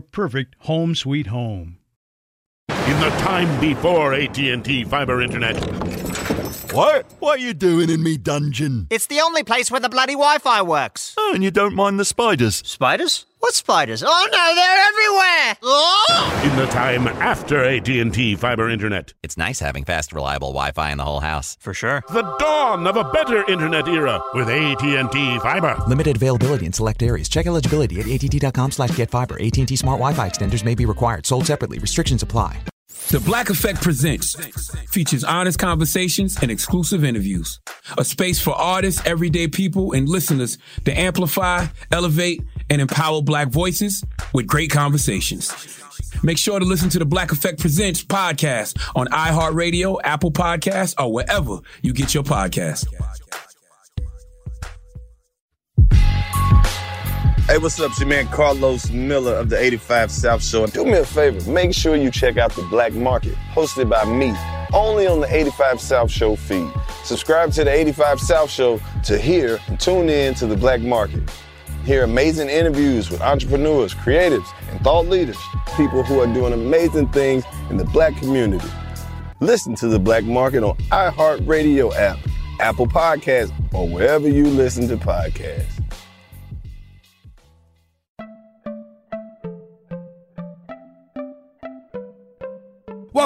perfect home sweet home. In the time before AT&T fiber internet. What? What are you doing in me dungeon? It's the only place where the bloody Wi-Fi works. Oh, and you don't mind the spiders? Spiders? What spiders? Oh no, they're everywhere! Oh! In the time after AT&T fiber internet. It's nice having fast, reliable Wi-Fi in the whole house. For sure. The dawn of a better internet era with AT&T fiber. Limited availability in select areas. Check eligibility at att.com slash get fiber. AT&T Smart Wi-Fi extenders may be required. Sold separately. Restrictions apply. The Black Effect Presents features honest conversations and exclusive interviews. A space for artists, everyday people, and listeners to amplify, elevate, and empower black voices with great conversations. Make sure to listen to the Black Effect Presents podcast on iHeartRadio, Apple Podcasts, or wherever you get your podcasts. Hey, what's up? It's your man Carlos Miller of the 85 South Show. Do me a favor, make sure you check out The Black Market, hosted by me, only on the 85 South Show feed. Subscribe to the 85 South Show to hear and tune in to The Black Market. Hear amazing interviews with entrepreneurs, creatives, and thought leaders, people who are doing amazing things in the black community. Listen to The Black Market on iHeartRadio app, Apple Podcasts, or wherever you listen to podcasts.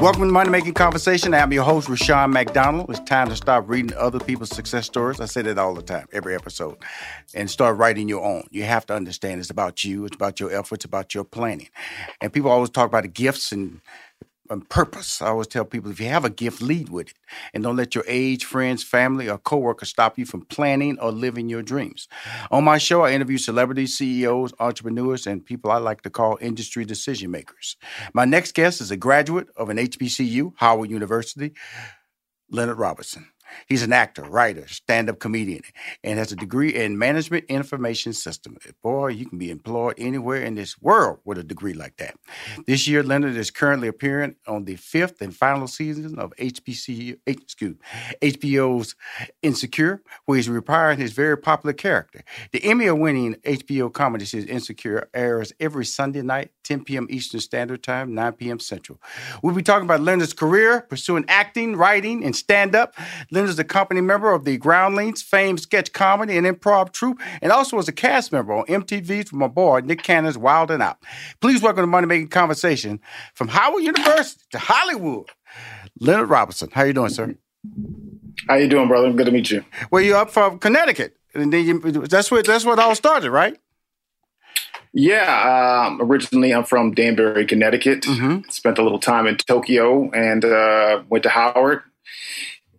Welcome to Money Making Conversation. I'm your host, Rushion McDonald. It's time to stop reading other people's success stories. I say that all the time, every episode, and start writing your own. You have to understand it's about you, it's about your efforts, about your planning. And people always talk about the gifts and and purpose. I always tell people if you have a gift, lead with it. And don't let your age, friends, family, or coworkers stop you from planning or living your dreams. On my show, I interview celebrities, CEOs, entrepreneurs, and people I like to call industry decision makers. My next guest is a graduate of an HBCU, Howard University, Leonard Robinson. He's an actor, writer, stand-up comedian, and has a degree in management information system. Boy, you can be employed anywhere in this world with a degree like that. This year, Leonard is currently appearing on the fifth and final season of excuse, HBO's Insecure, where he's repairing his very popular character. The Emmy-winning HBO comedy series Insecure airs every Sunday night, 10 p.m. Eastern Standard Time, 9 p.m. Central. We'll be talking about Leonard's career, pursuing acting, writing, and stand-up. Is a company member of the Groundlings, famed sketch comedy and improv troupe, and also was a cast member on MTV's from my boy Nick Cannon's Wild 'N Out. Please welcome to Money Making Conversation from Howard University to Hollywood. Leonard Robinson, how you doing, sir? How you doing, brother? Good to meet you. Well, you're up from Connecticut, and then you, that's where that's where it all started, right? Yeah, um, originally I'm from Danbury, Connecticut. Mm-hmm. Spent a little time in Tokyo and uh, went to Howard,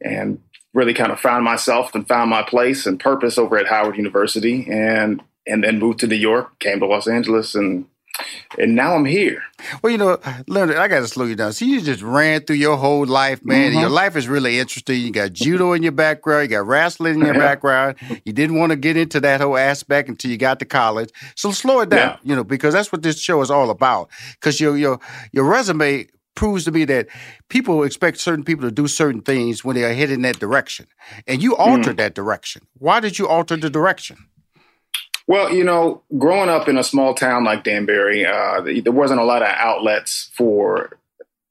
and really kind of found myself and found my place and purpose over at Howard University, and and then moved to New York, came to Los Angeles, and and now I'm here. Well, you know, Leonard, I got to slow you down. See, you just ran through your whole life, man. Mm-hmm. Your life is really interesting. You got judo in your background, you got wrestling in your background. You didn't want to get into that whole aspect until you got to college. So slow it down, yeah. you know, because that's what this show is all about. Because your your your resume proves to me that people expect certain people to do certain things when they are heading that direction, and you altered mm. that direction. Why did you alter the direction? Well, you know, growing up in a small town like Danbury, uh, there wasn't a lot of outlets for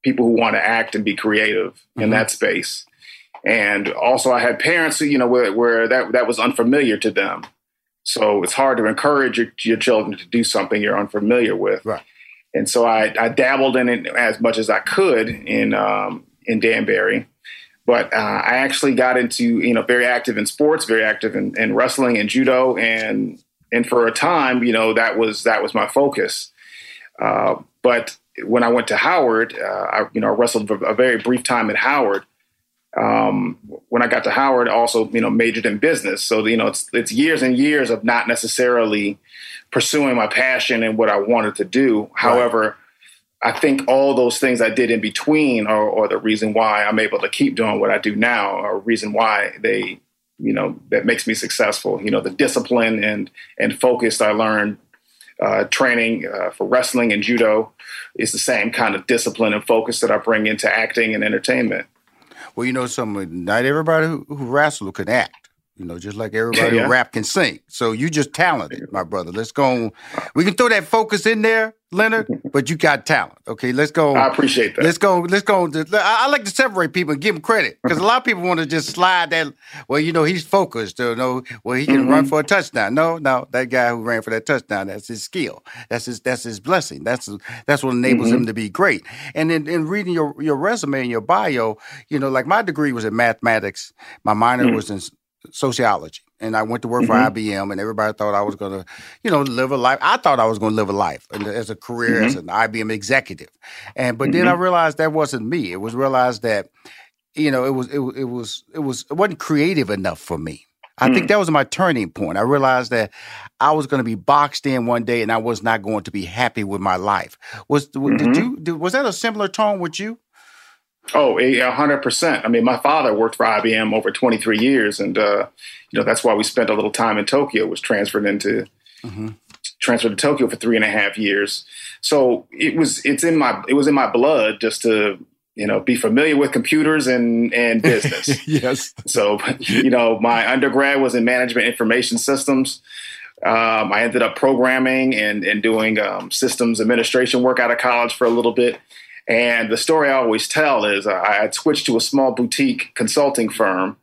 people who want to act and be creative mm-hmm. in that space. And also, I had parents who, you know, where, where that that was unfamiliar to them. So it's hard to encourage your, your children to do something you're unfamiliar with. Right. And so I, I dabbled in it as much as I could in um, in Danbury. But uh, I actually got into, you know, very active in sports, very active in, in wrestling and judo, and and for a time, you know, that was that was my focus. Uh, but when I went to Howard, uh, I you know I wrestled for a very brief time at Howard. Um, when I got to Howard, I also you know majored in business. So you know it's it's years and years of not necessarily pursuing my passion and what I wanted to do. Right. However, I think all those things I did in between are, are the reason why I'm able to keep doing what I do now, or reason why they you know that makes me successful. You know, the discipline and and focus I learned uh, training uh, for wrestling and judo is the same kind of discipline and focus that I bring into acting and entertainment. Well, you know, some not everybody who, who wrestle can act. You know, just like everybody yeah. rap can sing. So you just talented, my brother. Let's go. We can throw that focus in there, Leonard, but you got talent. Okay, let's go. I appreciate that. Let's go. Let's go. I like to separate people and give them credit because a lot of people want to just slide that. Well, you know, he's focused. You know, well, he can mm-hmm. run for a touchdown. No, no, that guy who ran for that touchdown, that's his skill. That's his. That's his blessing. That's that's what enables mm-hmm. him to be great. And in, in reading your your resume and your bio, you know, like my degree was in mathematics. My minor mm-hmm. was in sociology. And I went to work mm-hmm. for IBM, and everybody thought I was going to, you know, live a life. I thought I was going to live a life as a career mm-hmm. as an IBM executive. And but mm-hmm. then I mm-hmm. realized that wasn't me. It was realized that, you know, it was it, it was it was it wasn't creative enough for me. I think mm. that was my turning point. I realized that I was going to be boxed in one day, and I was not going to be happy with my life. Was did mm-hmm. you did, was that a similar tone with you? Oh, a hundred percent. I mean, my father worked for IBM over 23 years, and uh, you know that's why we spent a little time in Tokyo. Was transferred into mm-hmm. transferred to Tokyo for three and a half years. So it was it's in my it was in my blood just to you know be familiar with computers and and business. yes. So you know my undergrad was in management information systems. Um, I ended up programming and and doing um, systems administration work out of college for a little bit. And the story I always tell is I had switched to a small boutique consulting firm,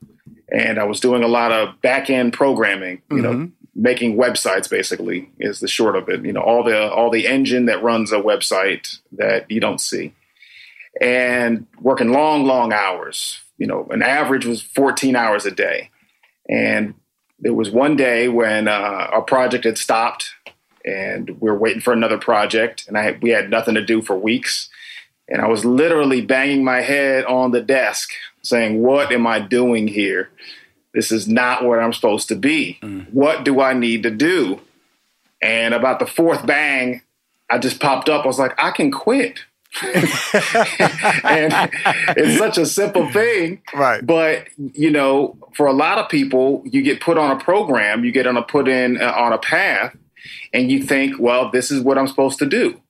and I was doing a lot of back end programming. You mm-hmm. know, making websites basically is the short of it. You know, all the all the engine that runs a website that you don't see, and working long, long hours. You know, an average was 14 hours a day, and there was one day when uh, our project had stopped, and we were waiting for another project, and I we had nothing to do for weeks and I was literally banging my head on the desk saying, What am I doing here? This is not where I'm supposed to be. Mm. What do I need to do? And about the fourth bang, I just popped up. I was like, I can quit. and it's such a simple thing. Right. But, you know, for a lot of people, you get put on a program, you get on a put in uh, on a path, and you think, well, this is what I'm supposed to do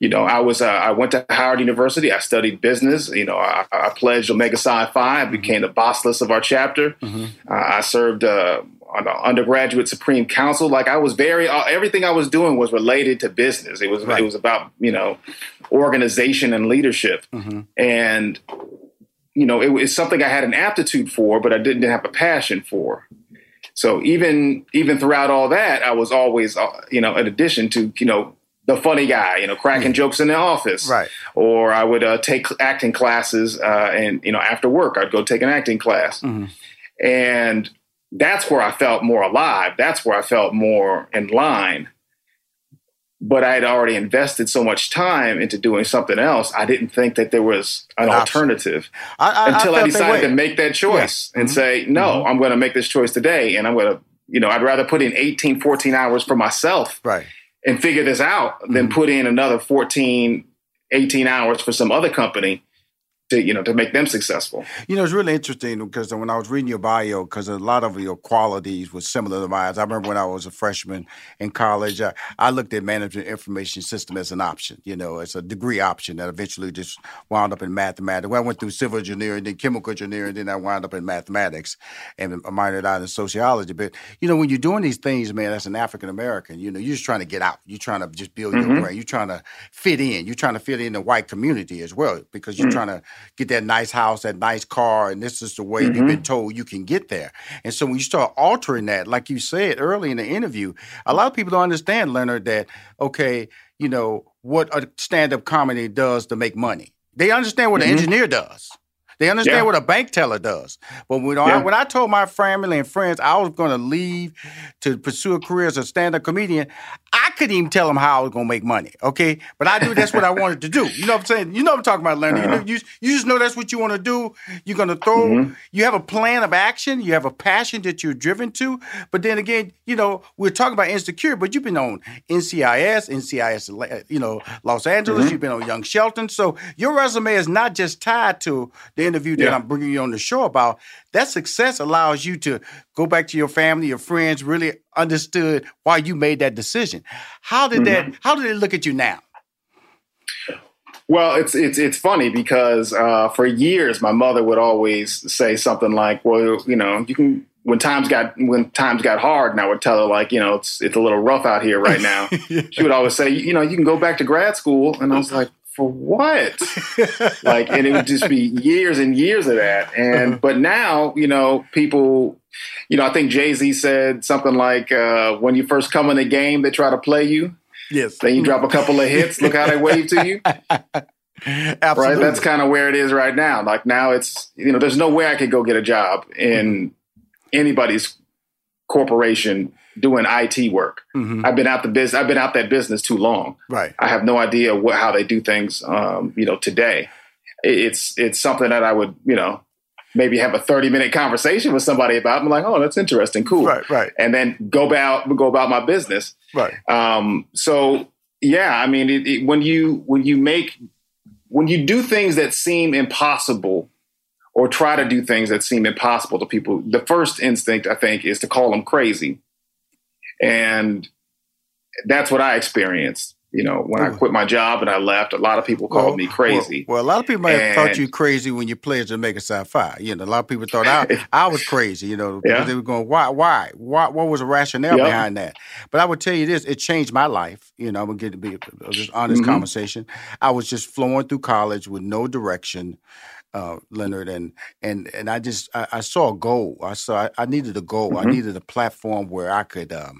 you know, I was uh, I went to Howard University. I studied business. You know, I, I pledged Omega Psi Phi. I became the Basileus of our chapter. Mm-hmm. Uh, I served uh, on the undergraduate Supreme Council. Like I was very uh, everything I was doing was related to business. It was right. it was about you know organization and leadership, mm-hmm. and you know it was something I had an aptitude for, but I didn't have a passion for. So even even throughout all that, I was always, uh, you know, in addition to you know the funny guy, you know, cracking mm. jokes in the office. Right. Or I would uh, take acting classes, uh, and you know, after work, I'd go take an acting class, mm-hmm. and that's where I felt more alive. That's where I felt more in line. but I had already invested so much time into doing something else. I didn't think that there was an, alternative I, I, until I, I, decided to make that choice Yeah. and Mhm. say, no, Mhm. I'm going to make this choice today. And I'm going to, you know, I'd rather put in 18, 14 hours for myself right. And figure this out Mm-hmm. than put in another 14, 18 hours for some other company to, you know, to make them successful. You know, it's really interesting because when I was reading your bio, because a lot of your qualities were similar to mine. I remember when I was a freshman in college, I, I looked at management information system as an option. You know, it's a degree option that eventually just wound up in mathematics. Well, I went through civil engineering, then chemical engineering, then I wound up in mathematics and minored out in sociology. But you know, when you're doing these things, man, as an African American, you know, you're just trying to get out. You're trying to just build your Mhm. brand. You're trying to fit in. You're trying to fit in the white community as well because you're Mhm. trying to get that nice house, that nice car, and this is the way you've Mhm. been told you can get there. And so when you start altering that, like you said early in the interview, a lot of people don't understand, Leonard, that okay, you know what a stand-up comedy does to make money. They understand what Mhm. an engineer does. They understand Yeah. what a bank teller does. But when, I, when I told my family and friends I was going to leave to pursue a career as a stand-up comedian, I couldn't even tell them how I was going to make money. Okay, but I knew that's what I wanted to do. You know what I'm saying? You know what I'm talking about, Leonard. You, know, you, you just know that's what you want to do. You're going to throw. Mhm. You have a plan of action. You have a passion that you're driven to. But then again, you know, we're talking about insecure, but you've been on NCIS, NCIS, uh, you know, Los Angeles. Mhm. You've been on Young Sheldon. So your resume is not just tied to the interview that Yeah. I'm bringing you on the show about. That success allows you to go back to your family, your friends, really understood why you made that decision. How did that? Mhm. How did they look at you now? Well, it's it's it's funny because uh, for years my mother would always say something like, "Well, you know, you can." When times got when times got hard, and I would tell her like, you know, it's it's a little rough out here right now. She would always say, you know, you can go back to grad school, and I was like, for what? like, and it would just be years and years of that. And but now, you know, people, you know, I think Jay Z said something like, uh, when you first come in the game, they try to play you. Yes. Then you drop a couple of hits. Look how they wave to you. Absolutely. Right. That's kind of where it is right now. Like now it's, you know, there's no way I could go get a job in anybody's corporation doing IT work. Mhm. I've been out the business. I've been out that business too long. Right. I have no idea what, how they do things, um, you know, today. It's, it's something that I would, you know, maybe have a 30 minute conversation with somebody about. I'm like, oh, that's interesting. Cool. Right. Right. And then go about, go about my business. Right. Um, so yeah, I mean, it, it, when you when you make when you do things that seem impossible, or try to do things that seem impossible to people, the first instinct I think is to call them crazy, and that's what I experienced. You know, when I quit my job and I left, a lot of people called me crazy. Well, well, a lot of people might have thought you crazy when you played Omega Psi Phi. You know, a lot of people thought I, I was crazy. You know, because Yeah. they were going, why, why, why, what was the rationale Yeah. behind that? But I would tell you this: it changed my life. You know, I'm gonna get to be just honest Mhm. conversation. I was just flowing through college with no direction. Uh, Leonard and and and I just I, I saw a goal. I saw I, I needed a goal. I Mhm. needed a platform where I could um,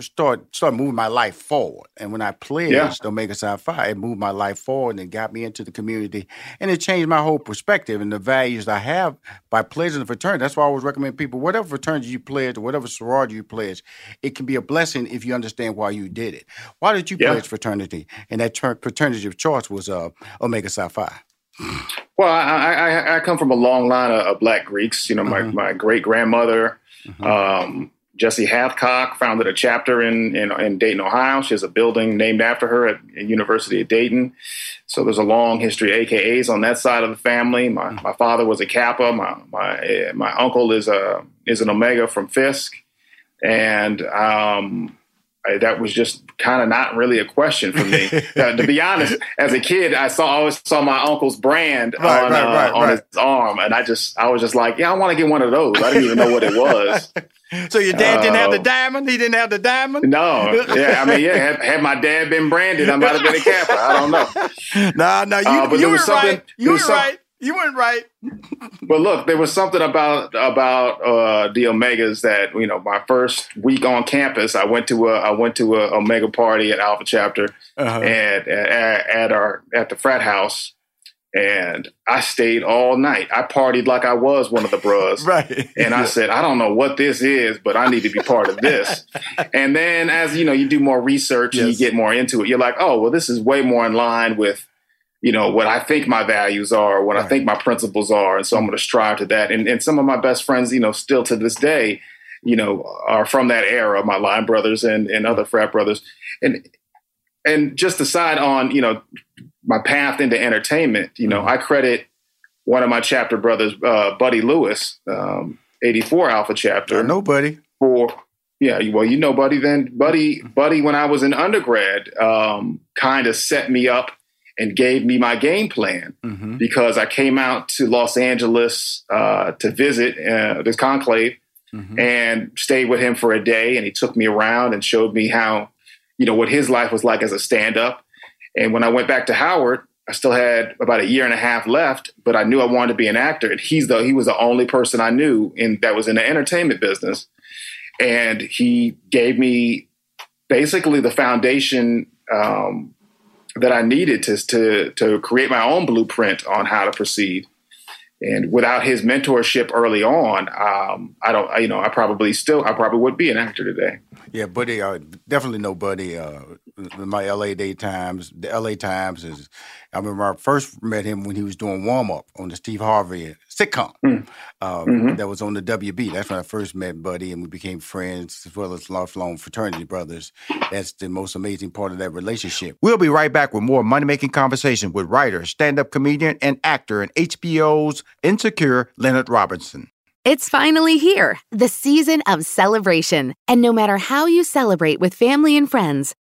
start start moving my life forward. And when I pledged Yeah. Omega Psi Phi, it moved my life forward and it got me into the community. And it changed my whole perspective and the values I have by pledging the fraternity. That's why I always recommend people, whatever fraternity you pledge or whatever sorority you pledge, it can be a blessing if you understand why you did it. Why did you Yeah. pledge fraternity? And that ter- fraternity of choice was uh, Omega Psi Phi. Well, I, I, I come from a long line of, of Black Greeks. You know, my, my great grandmother, um, Jessie Hathcock, founded a chapter in, in in Dayton, Ohio. She has a building named after her at, at University of Dayton. So there's a long history of AKAs on that side of the family. My my father was a Kappa. My my my uncle is a is an Omega from Fisk, and um, I- that was just kind of not really a question for me. Uh, to be honest, as a kid, I saw always saw my uncle's brand Right, on, right, uh, right, on his arm, and I just I was just like, yeah, I want to get one of those. I didn't even know what it was. So your dad didn't have the Uh, diamond? He didn't have the diamond? No, yeah, I mean, yeah, had, had my dad been branded, I might have been a Kappa. I don't know. Nah, nah, you, Uh, but you there were something- right. You were some- right. You weren't right. But look, there was something about about uh, the Omegas that you know. My first week on campus, I went to a I went to a Omega party at Alpha Chapter Uh-huh. at, at at our at the frat house, And I stayed all night. I partied like I was one of the bros. right. And I said, I don't know what this is, but I need to be part of this. and then as you know, you do more research and you get more into it, you're like, oh, well, this is way more in line with, you know, what I think my values are, what I think my principles are. And so I'm going to strive to that. And, and some of my best friends, you know, still to this day, you know, are from that era, my line brothers and, and other frat brothers. And and just aside on, you know, my path into entertainment, you know, I credit one of my chapter brothers, uh, Buddy Lewis, um, 84 Alpha chapter. I know Buddy. For yeah, well, you know Buddy then. Buddy, Buddy, when I was in undergrad, um, kind of set me up and gave me my game plan Mm-hmm. because I came out to Los Angeles uh, to visit uh, this conclave Mm-hmm. and stayed with him for a day. And he took me around and showed me how, you know, what his life was like as a stand up. And when I went back to Howard, I still had about a year and a half left, but I knew I wanted to be an actor. And he's the he was the only person I knew in that was in the entertainment business. And he gave me basically the foundation um, that I needed to, to to create my own blueprint on how to proceed. And without his mentorship early on, um, I don't, you know, I probably still, I probably would be an actor today. Yeah, Buddy, uh, definitely know Buddy. Uh, my LA Day Times, the LA Times is. I remember I first met him when he was doing warm up on the Steve Harvey sitcom uh, Mhm. that was on the WB. That's when I first met Buddy, and we became friends as well as lifelong fraternity brothers. That's the most amazing part of that relationship. We'll be right back with more money making conversation with writer, stand up comedian, and actor in HBO's Insecure, Leonard Robinson. It's finally here, the season of celebration. And no matter how you celebrate with family and friends,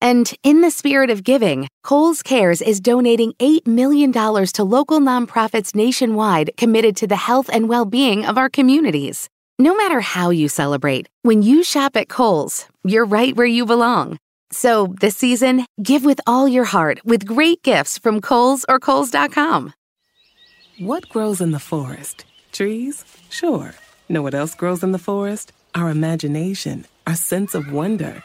And in the spirit of giving, Kohl's Cares is donating $8 million to local nonprofits nationwide committed to the health and well being of our communities. No matter how you celebrate, when you shop at Kohl's, you're right where you belong. So this season, give with all your heart with great gifts from Kohl's or Kohl's.com. What grows in the forest? Trees? Sure. Know what else grows in the forest? Our imagination, our sense of wonder,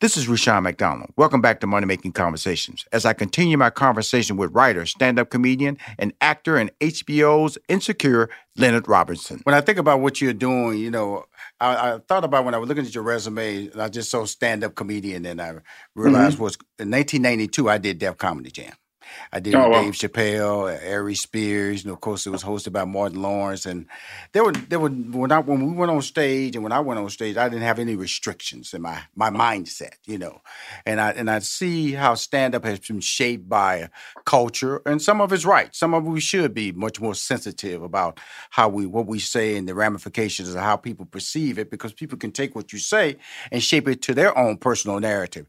This is Rushion McDonald. Welcome back to Money Making Conversations. As I continue my conversation with writer, stand up comedian, and actor in HBO's Insecure, Leonard Robinson. When I think about what you're doing, you know, I, I thought about when I was looking at your resume, and I just saw stand up comedian, and I realized Mhm. was in 1992, I did Def Comedy Jam. I did Oh, with wow. Dave Chappelle, Aries Spears. Know, of course, it was hosted by Martin Lawrence, and there were there were when I when we went on stage and when I went on stage, I didn't have any restrictions in my my mindset, you know, and I and I see how stand up has been shaped by culture, and some of it's right. Some of it we should be much more sensitive about how we what we say and the ramifications of how people perceive it, because people can take what you say and shape it to their own personal narrative.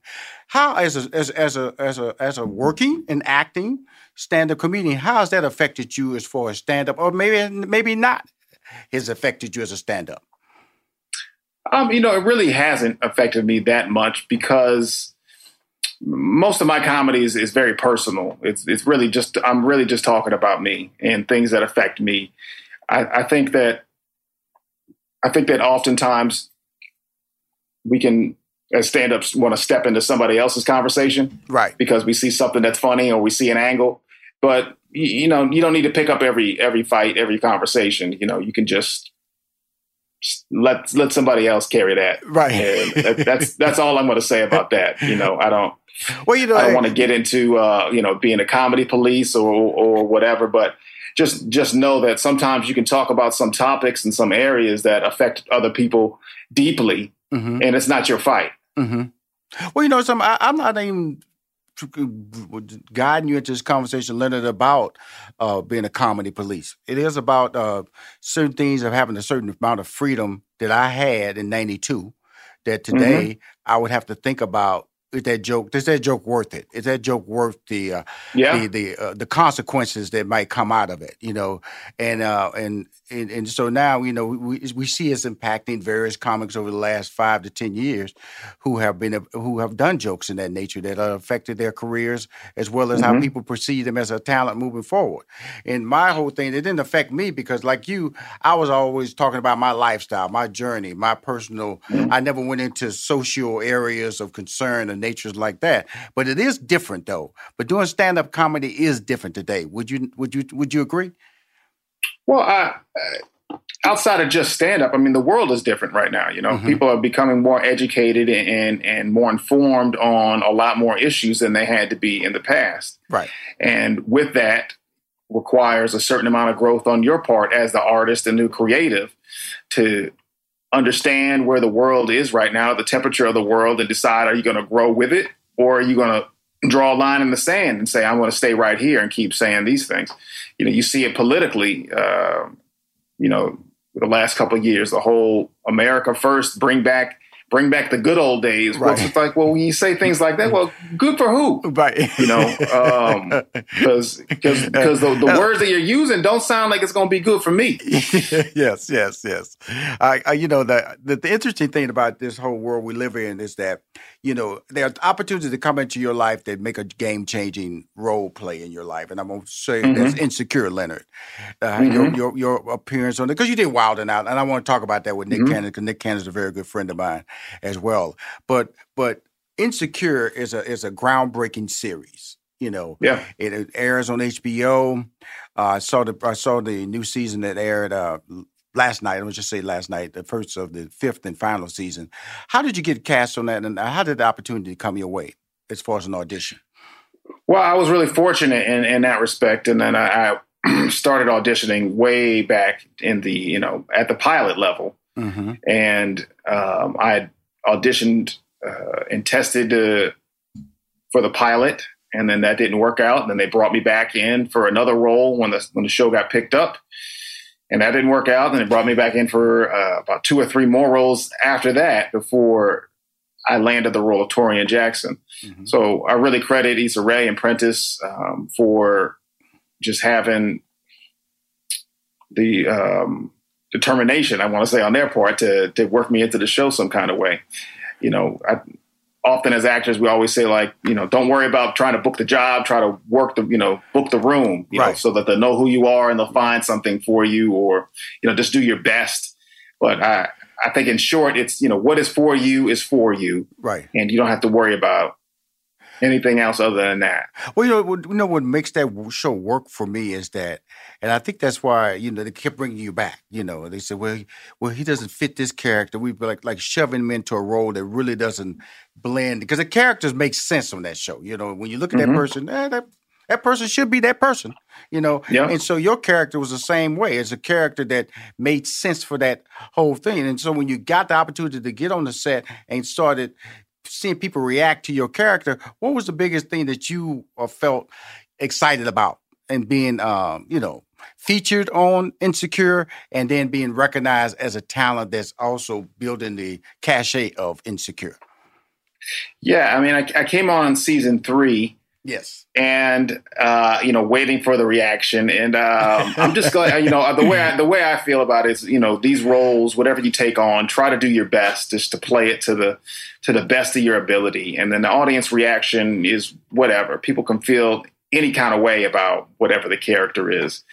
How as a as, as a as a as a working and acting stand-up comedian, how has that affected you as far as stand-up, or maybe maybe not has affected you as a stand-up? Um, you know, it really hasn't affected me that much because most of my comedy is, is very personal. It's it's really just I'm really just talking about me and things that affect me. I, I think that I think that oftentimes we can as stand-ups want to step into somebody else's conversation, right? Because we see something that's funny or we see an angle. But you know, you don't need to pick up every every fight, every conversation. You know, you can just let let somebody else carry that. Right. that, that's that's all I'm going to say about that. You know, I don't. Well, you know, I don't want to get into uh, you know being a comedy police or or whatever, but just just know that sometimes you can talk about some topics in some areas that affect other people deeply, mm-hmm. and it's not your fight. Mm-hmm. Well, you know, some I, I'm not even guiding you into this conversation, Leonard, about uh, being a comedy police. It is about uh, certain things of having a certain amount of freedom that I had in '92. That today mm-hmm. I would have to think about is that joke is that joke worth it is that joke worth the uh, yeah. the the, uh, the consequences that might come out of it you know and uh and and, and so now you know we we see it's impacting various comics over the last five to ten years who have been who have done jokes in that nature that have affected their careers as well as mm-hmm. how people perceive them as a talent moving forward and my whole thing it didn't affect me because like you I was always talking about my lifestyle my journey my personal mm-hmm. I never went into social areas of concern or natures like that. But it is different though. But doing stand up comedy is different today. Would you would you would you agree? Well, uh, outside of just stand up, I mean, the world is different right now. You know, mm-hmm. people are becoming more educated and and more informed on a lot more issues than they had to be in the past. Right. And with that requires a certain amount of growth on your part as the artist and new creative to understand where the world is right now, the temperature of the world, and decide are you going to grow with it or are you going to draw a line in the sand and say, I'm going to stay right here and keep saying these things? You know, you see it politically, uh, you know, the last couple of years, the whole America first, bring back bring back the good old days. Right. Well, it's like, well, when you say things like that, well, good for who? Right. You know, because um, because because the, the, words that you're using don't sound like it's going to be good for me. yes, yes, yes. I, I you know, the, the, the interesting thing about this whole world we live in is that you know there are opportunities to come into your life that make a game changing role play in your life, and I'm going to say mm-hmm. that's insecure, Leonard. Uh, mm-hmm. your, your, your appearance on it because you did Wild 'N Out, and I want to talk about that with Nick mm-hmm. Cannon because Nick Cannon is a very good friend of mine as well. But but Insecure is a is a groundbreaking series. You know, yeah, it, it airs on HBO. Uh, I saw the I saw the new season that aired uh, last night. Let me just say last night, the first of the fifth and final season. How did you get cast on that, and how did the opportunity come your way as far as an audition? Well, I was really fortunate in, in that respect, and then I, I started auditioning way back in the you know at the pilot level, mm-hmm. and um, I auditioned uh, and tested uh, for the pilot, and then that didn't work out. And then they brought me back in for another role when the when the show got picked up, and that didn't work out. And it brought me back in for uh, about two or three more roles after that before I landed the role of Torian Jackson. Mm-hmm. So I really credit Issa Rae and Prentice um, for just having the um, determination, I want to say, on their part to to work me into the show some kind of way. You know, I, often as actors, we always say like, you know, don't worry about trying to book the job, try to work the, you know, book the room, you right. know, so that they'll know who you are and they'll find something for you, or you know, just do your best. But I, I think in short, it's you know, what is for you is for you, right, and you don't have to worry about anything else other than that. Well, you know, you know what makes that show work for me is that, and I think that's why you know they kept bringing you back. You know, they said, well, he, well, he doesn't fit this character. We be like like shoving him into a role that really doesn't blend because the characters make sense on that show. You know, when you look at mm-hmm. that person, eh, that that person should be that person, you know. Yeah. And so your character was the same way. It's a character that made sense for that whole thing. And so when you got the opportunity to get on the set and started seeing people react to your character, what was the biggest thing that you uh, felt excited about and being, um, you know, featured on Insecure and then being recognized as a talent that's also building the cachet of Insecure? Yeah, I mean, I, I came on season three. Yes. And uh, you know, waiting for the reaction, and um, I'm just going. You know, the way I, the way I feel about it is, you know, these roles, whatever you take on, try to do your best just to play it to the to the best of your ability, and then the audience reaction is whatever. People can feel any kind of way about whatever the character is.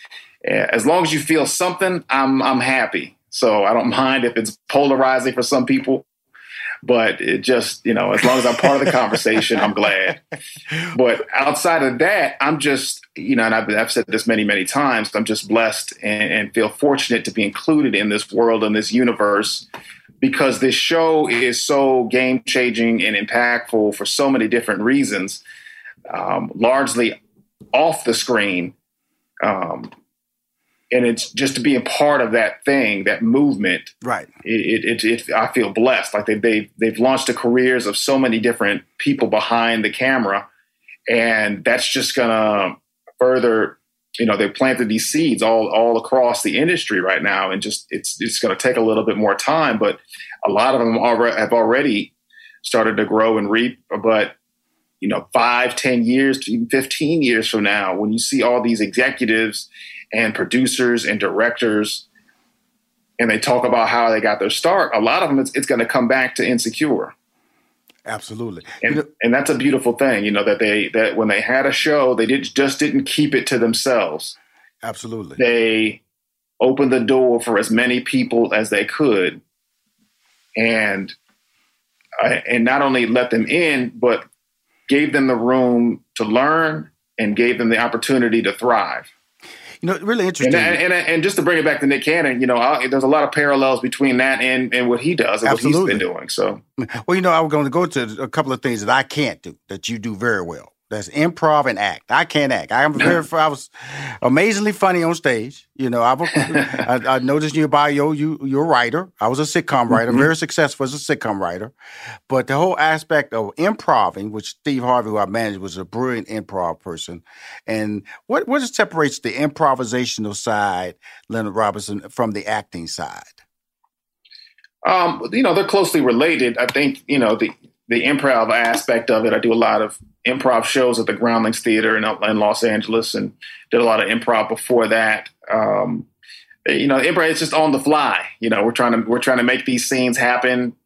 As long as you feel something, I'm I'm happy. So I don't mind if it's polarizing for some people. but it just you know as long as I'm part of the conversation, I'm glad. But outside of that, I'm just you know, and I've, I've said this many many times. I'm just blessed and, and feel fortunate to be included in this world and this universe because this show is so game changing and impactful for so many different reasons, um, largely off the screen. Um, and it's just to be a part of that thing, that movement. Right. It, it, it, it I feel blessed. Like they, they, they've launched the careers of so many different people behind the camera. And that's just going to further, you know, they planted these seeds all, all across the industry right now. And just, it's, it's going to take a little bit more time, but a lot of them already have already started to grow and reap. But, you know, five, ten years, even 15 years from now, when you see all these executives and producers and directors and they talk about how they got their start, a lot of them it's, it's going to come back to insecure. Absolutely, and you know, and that's a beautiful thing, you know that they that when they had a show, they did just didn't keep it to themselves. Absolutely, they opened the door for as many people as they could, and uh, and not only let them in, but gave them the room to learn and gave them the opportunity to thrive. You know, really interesting. And, and, and, and, just to bring it back to Nick Cannon, you know, I, there's a lot of parallels between that and, and what he does and Absolutely. what he's been doing. So, well, you know, I was going to go to a couple of things that I can't do that you do very well. That's improv and act. I can't act. I am very. I was amazingly funny on stage. You know, I've, I, I noticed in your bio you you're a writer. I was a sitcom writer, mm-hmm. very successful as a sitcom writer. But the whole aspect of improving, which Steve Harvey, who I managed, was a brilliant improv person. And what what separates the improvisational side, Leonard Robinson, from the acting side? Um, you know, they're closely related. I think you know the the improv aspect of it. I do a lot of improv shows at the Groundlings Theater in, in Los Angeles, and did a lot of improv before that. Um, you know, improv is just on the fly. You know, we're trying to we're trying to make these scenes happen.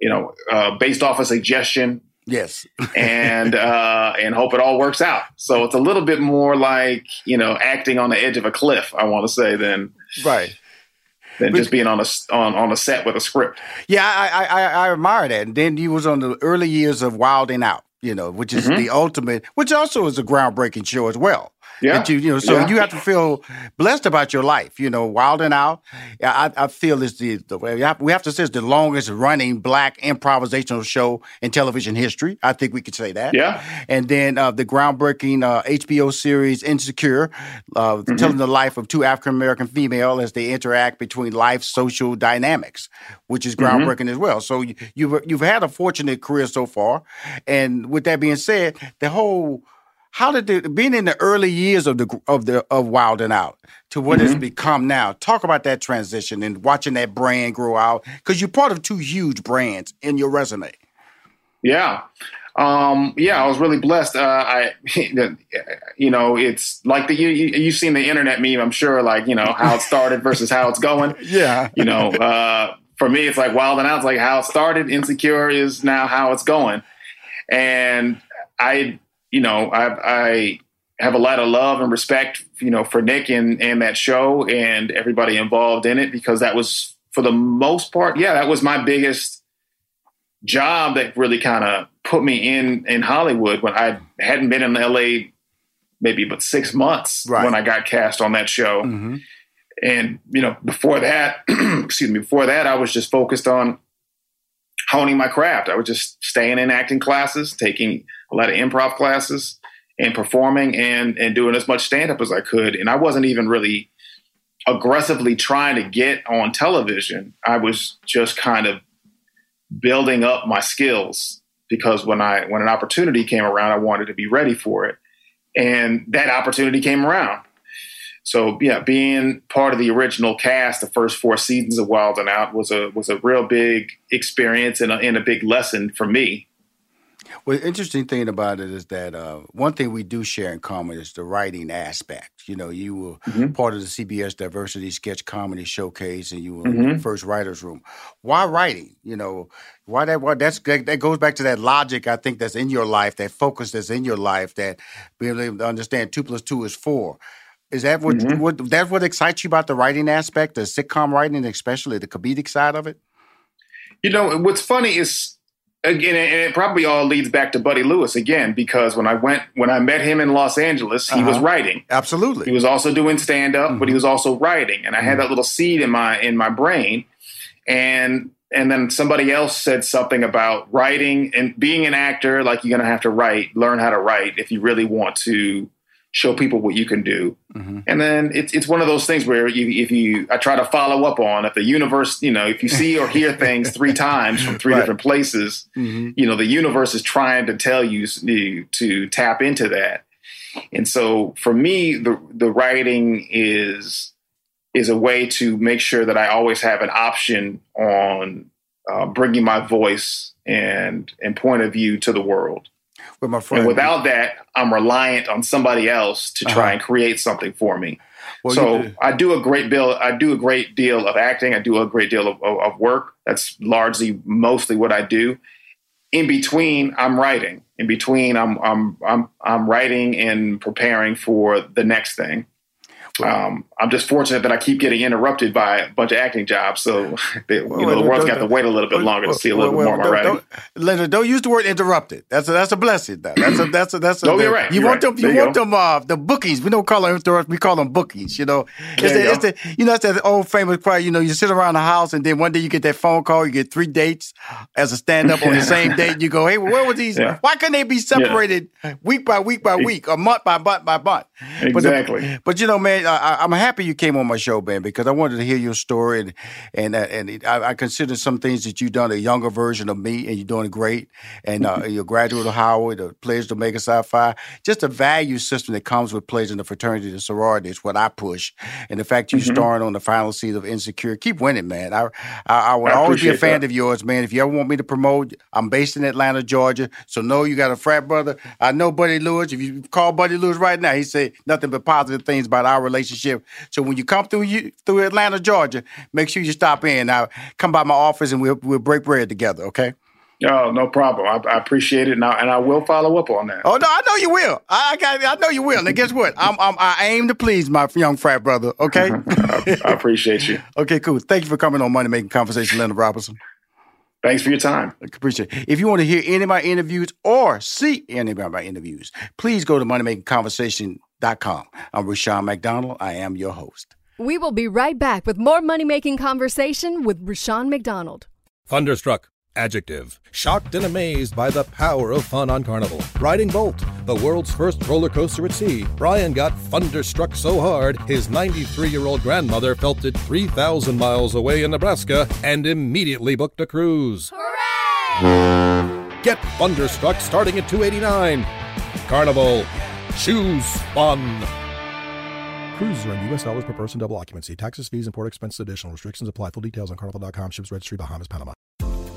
You know, uh, based off a suggestion. Yes, and uh, and hope it all works out. So it's a little bit more like you know acting on the edge of a cliff. I want to say than right than just being on a on, on a set with a script. Yeah, I, I I admire that. And then you was on the early years of Wild 'N Out, you know, which is mm-hmm. the ultimate, which also is a groundbreaking show as well. Yeah. You, you, know, so yeah. you have to feel blessed about your life. You know, Wild 'N Out. I, I feel is the, the we have, we have to say it's the longest running black improvisational show in television history. I think we could say that. Yeah. And then uh, the groundbreaking uh, HBO series Insecure, uh, mm-hmm. telling the life of two African American female as they interact between life social dynamics, which is mm-hmm. groundbreaking mm-hmm. as well. So you, you've you've had a fortunate career so far. And with that being said, the whole how did the, being in the early years of the of the of Wild 'N Out to what mm-hmm. it's become now? Talk about that transition and watching that brand grow out because you're part of two huge brands in your resume. Yeah, um, yeah, I was really blessed. Uh, I, you know, it's like the you, you have seen the internet meme. I'm sure, like you know how it started versus how it's going. yeah, you know, uh, for me, it's like Wild 'N Out. It's like how it started. Insecure is now how it's going, and I you know, I, I have a lot of love and respect, you know, for Nick and, and that show and everybody involved in it because that was, for the most part, yeah, that was my biggest job that really kind of put me in in Hollywood when I hadn't been in LA maybe but six months right. when I got cast on that show. Mm-hmm. And you know, before that, excuse me, before that, I was just focused on honing my craft. I was just staying in acting classes, taking a lot of improv classes and performing and and doing as much stand up as I could. And I wasn't even really aggressively trying to get on television. I was just kind of building up my skills because when I when an opportunity came around, I wanted to be ready for it. And that opportunity came around. So yeah, being part of the original cast, the first four seasons of Wild 'N Out was a was a real big experience and a, and a big lesson for me. Well, the interesting thing about it is that uh, one thing we do share in common is the writing aspect. You know, you were mm-hmm. part of the CBS Diversity Sketch Comedy Showcase, and you were mm-hmm. in the mm-hmm. first writers' room. Why writing? You know, why that? Why that's that goes back to that logic. I think that's in your life, that focus that's in your life, that being able to understand two plus two is four. Is that what, mm-hmm. what that's what excites you about the writing aspect, the sitcom writing, especially the comedic side of it? You know, what's funny is again, and it probably all leads back to Buddy Lewis again, because when I went when I met him in Los Angeles, he uh-huh. was writing. Absolutely. He was also doing stand up, mm-hmm. but he mm-hmm. was also writing. And I mm-hmm. had that little seed in my in my brain. And and then somebody else said something about writing and being an actor, like you're gonna have to write, learn how to write if you really want to show people what you can do. Mm-hmm. And then it's it's one of those things where you, if you I try to follow up on if the universe, you know, if you see or hear things three times from three right. different places, mm-hmm. you know, the universe is trying to tell you to tap into that. And so for me, the the writing is is a way to make sure that I always have an option on uh, bringing my voice and and point of view to the world with my friend. And without that, I'm reliant on somebody else to try uh-huh. and create something for me. Well, so do. I do a great deal. I do a great deal of acting. I do a great deal of, of, of work. That's largely, mostly what I do. In between, I'm writing. In between, I'm I'm I'm I'm writing and preparing for the next thing. Um, I'm just fortunate that I keep getting interrupted by a bunch of acting jobs. So they, you know, the world's got to wait a little bit longer to see a little well, bit more of my writing. Don't, don't, use the word interrupted. That's a, that's a blessing. That's a that's a that's a. No, you're right. You you're want right. them. You, want them. Uh, the bookies. We don't call them interrupts. We call them bookies. You know, it's, the, you, it's the, you know it's that old famous part. You know, you sit around the house and then one day you get that phone call. You get three dates as a stand up on the same date. You go, hey, where were these? Yeah. Why couldn't they be separated yeah. week by week by week or month by month by month? Exactly. But, the, but you know, man, I, I'm happy you came on my show, man, because I wanted to hear your story, and and uh, and I, I, consider some things that you've done a younger version of me, and you're doing great. And uh, you're a graduate of Howard, a pledge to Omega Psi Phi. Just a value system that comes with pledging the fraternity and sorority is what I push. And the fact you're mm-hmm. starring on the final season of Insecure, keep winning, man. I I, I would I always be a fan that. of yours, man. If you ever want me to promote, I'm based in Atlanta, Georgia, so know you got a frat brother. I know Buddy Lewis. If you call Buddy Lewis right now, he said nothing but positive things about our relationship. So when you come through you through Atlanta, Georgia, make sure you stop in. Now come by my office and we'll we'll break bread together. Okay. Oh, no problem. I, I appreciate it, and I, and I will follow up on that. Oh no, I know you will. I, I, I know you will. And guess what? I'm, I'm, i aim to please my young frat brother. Okay. I, I, appreciate you. okay, cool. Thank you for coming on Money Making Conversation, Leonard Robinson. Thanks for your time. I appreciate it. If you want to hear any of my interviews or see any of my interviews, please go to moneymakingconversation.com. I'm Rushion McDonald. I am your host. We will be right back with more money making conversation with Rushion McDonald. Thunderstruck. Adjective. Shocked and amazed by the power of fun on Carnival. Riding Bolt, the world's first roller coaster at sea, Brian got thunderstruck so hard his 93 year old grandmother felt it 3,000 miles away in Nebraska and immediately booked a cruise. Hooray! Get thunderstruck starting at 289 Carnival. Choose fun. Cruises are in U.S. dollars per person, double occupancy. Taxes, fees, and port expenses additional. Restrictions apply. Full details on carnival.com. Ships registry, Bahamas, Panama.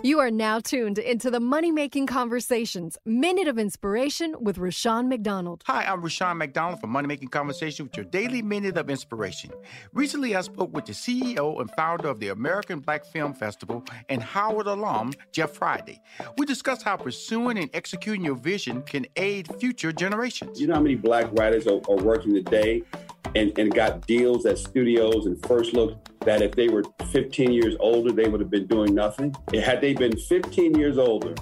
You are now tuned into the Money Making Conversations Minute of Inspiration with Rushion McDonald. Hi, I'm Rushion McDonald from Money Making Conversation with your daily Minute of Inspiration. Recently, I spoke with the CEO and founder of the American Black Film Festival and Howard alum, Jeff Friday. We discussed how pursuing and executing your vision can aid future generations. You know how many black writers are, are working today and, and got deals at studios and first look that if they were 15 years older, they would have been doing nothing. Had they been 15 years older,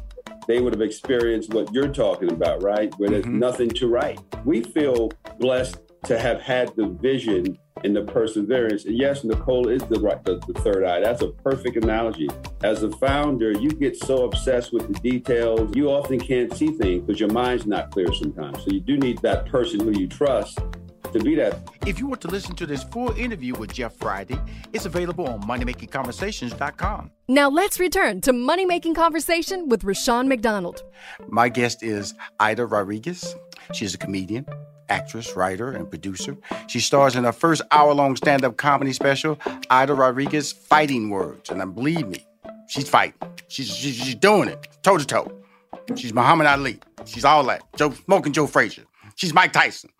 they would have experienced what you're talking about, right? Where there's mm-hmm. nothing to write. We feel blessed to have had the vision and the perseverance. And yes, Nicole is the right the, the third eye. That's a perfect analogy. As a founder, you get so obsessed with the details, you often can't see things because your mind's not clear sometimes. So you do need that person who you trust to be that. If you want to listen to this full interview with Jeff Friday, it's available on moneymakingconversations.com. Now let's return to Money Making Conversation with Rushion McDonald. My guest is Aida Rodriguez. She's a comedian, actress, writer, and producer. She stars in her first hour long stand up comedy special, Aida Rodriguez Fighting Words. And uh, believe me, she's fighting. She's, she's, she's doing it toe to toe. She's Muhammad Ali. She's all that. Joe, smoking Joe Frazier. She's Mike Tyson.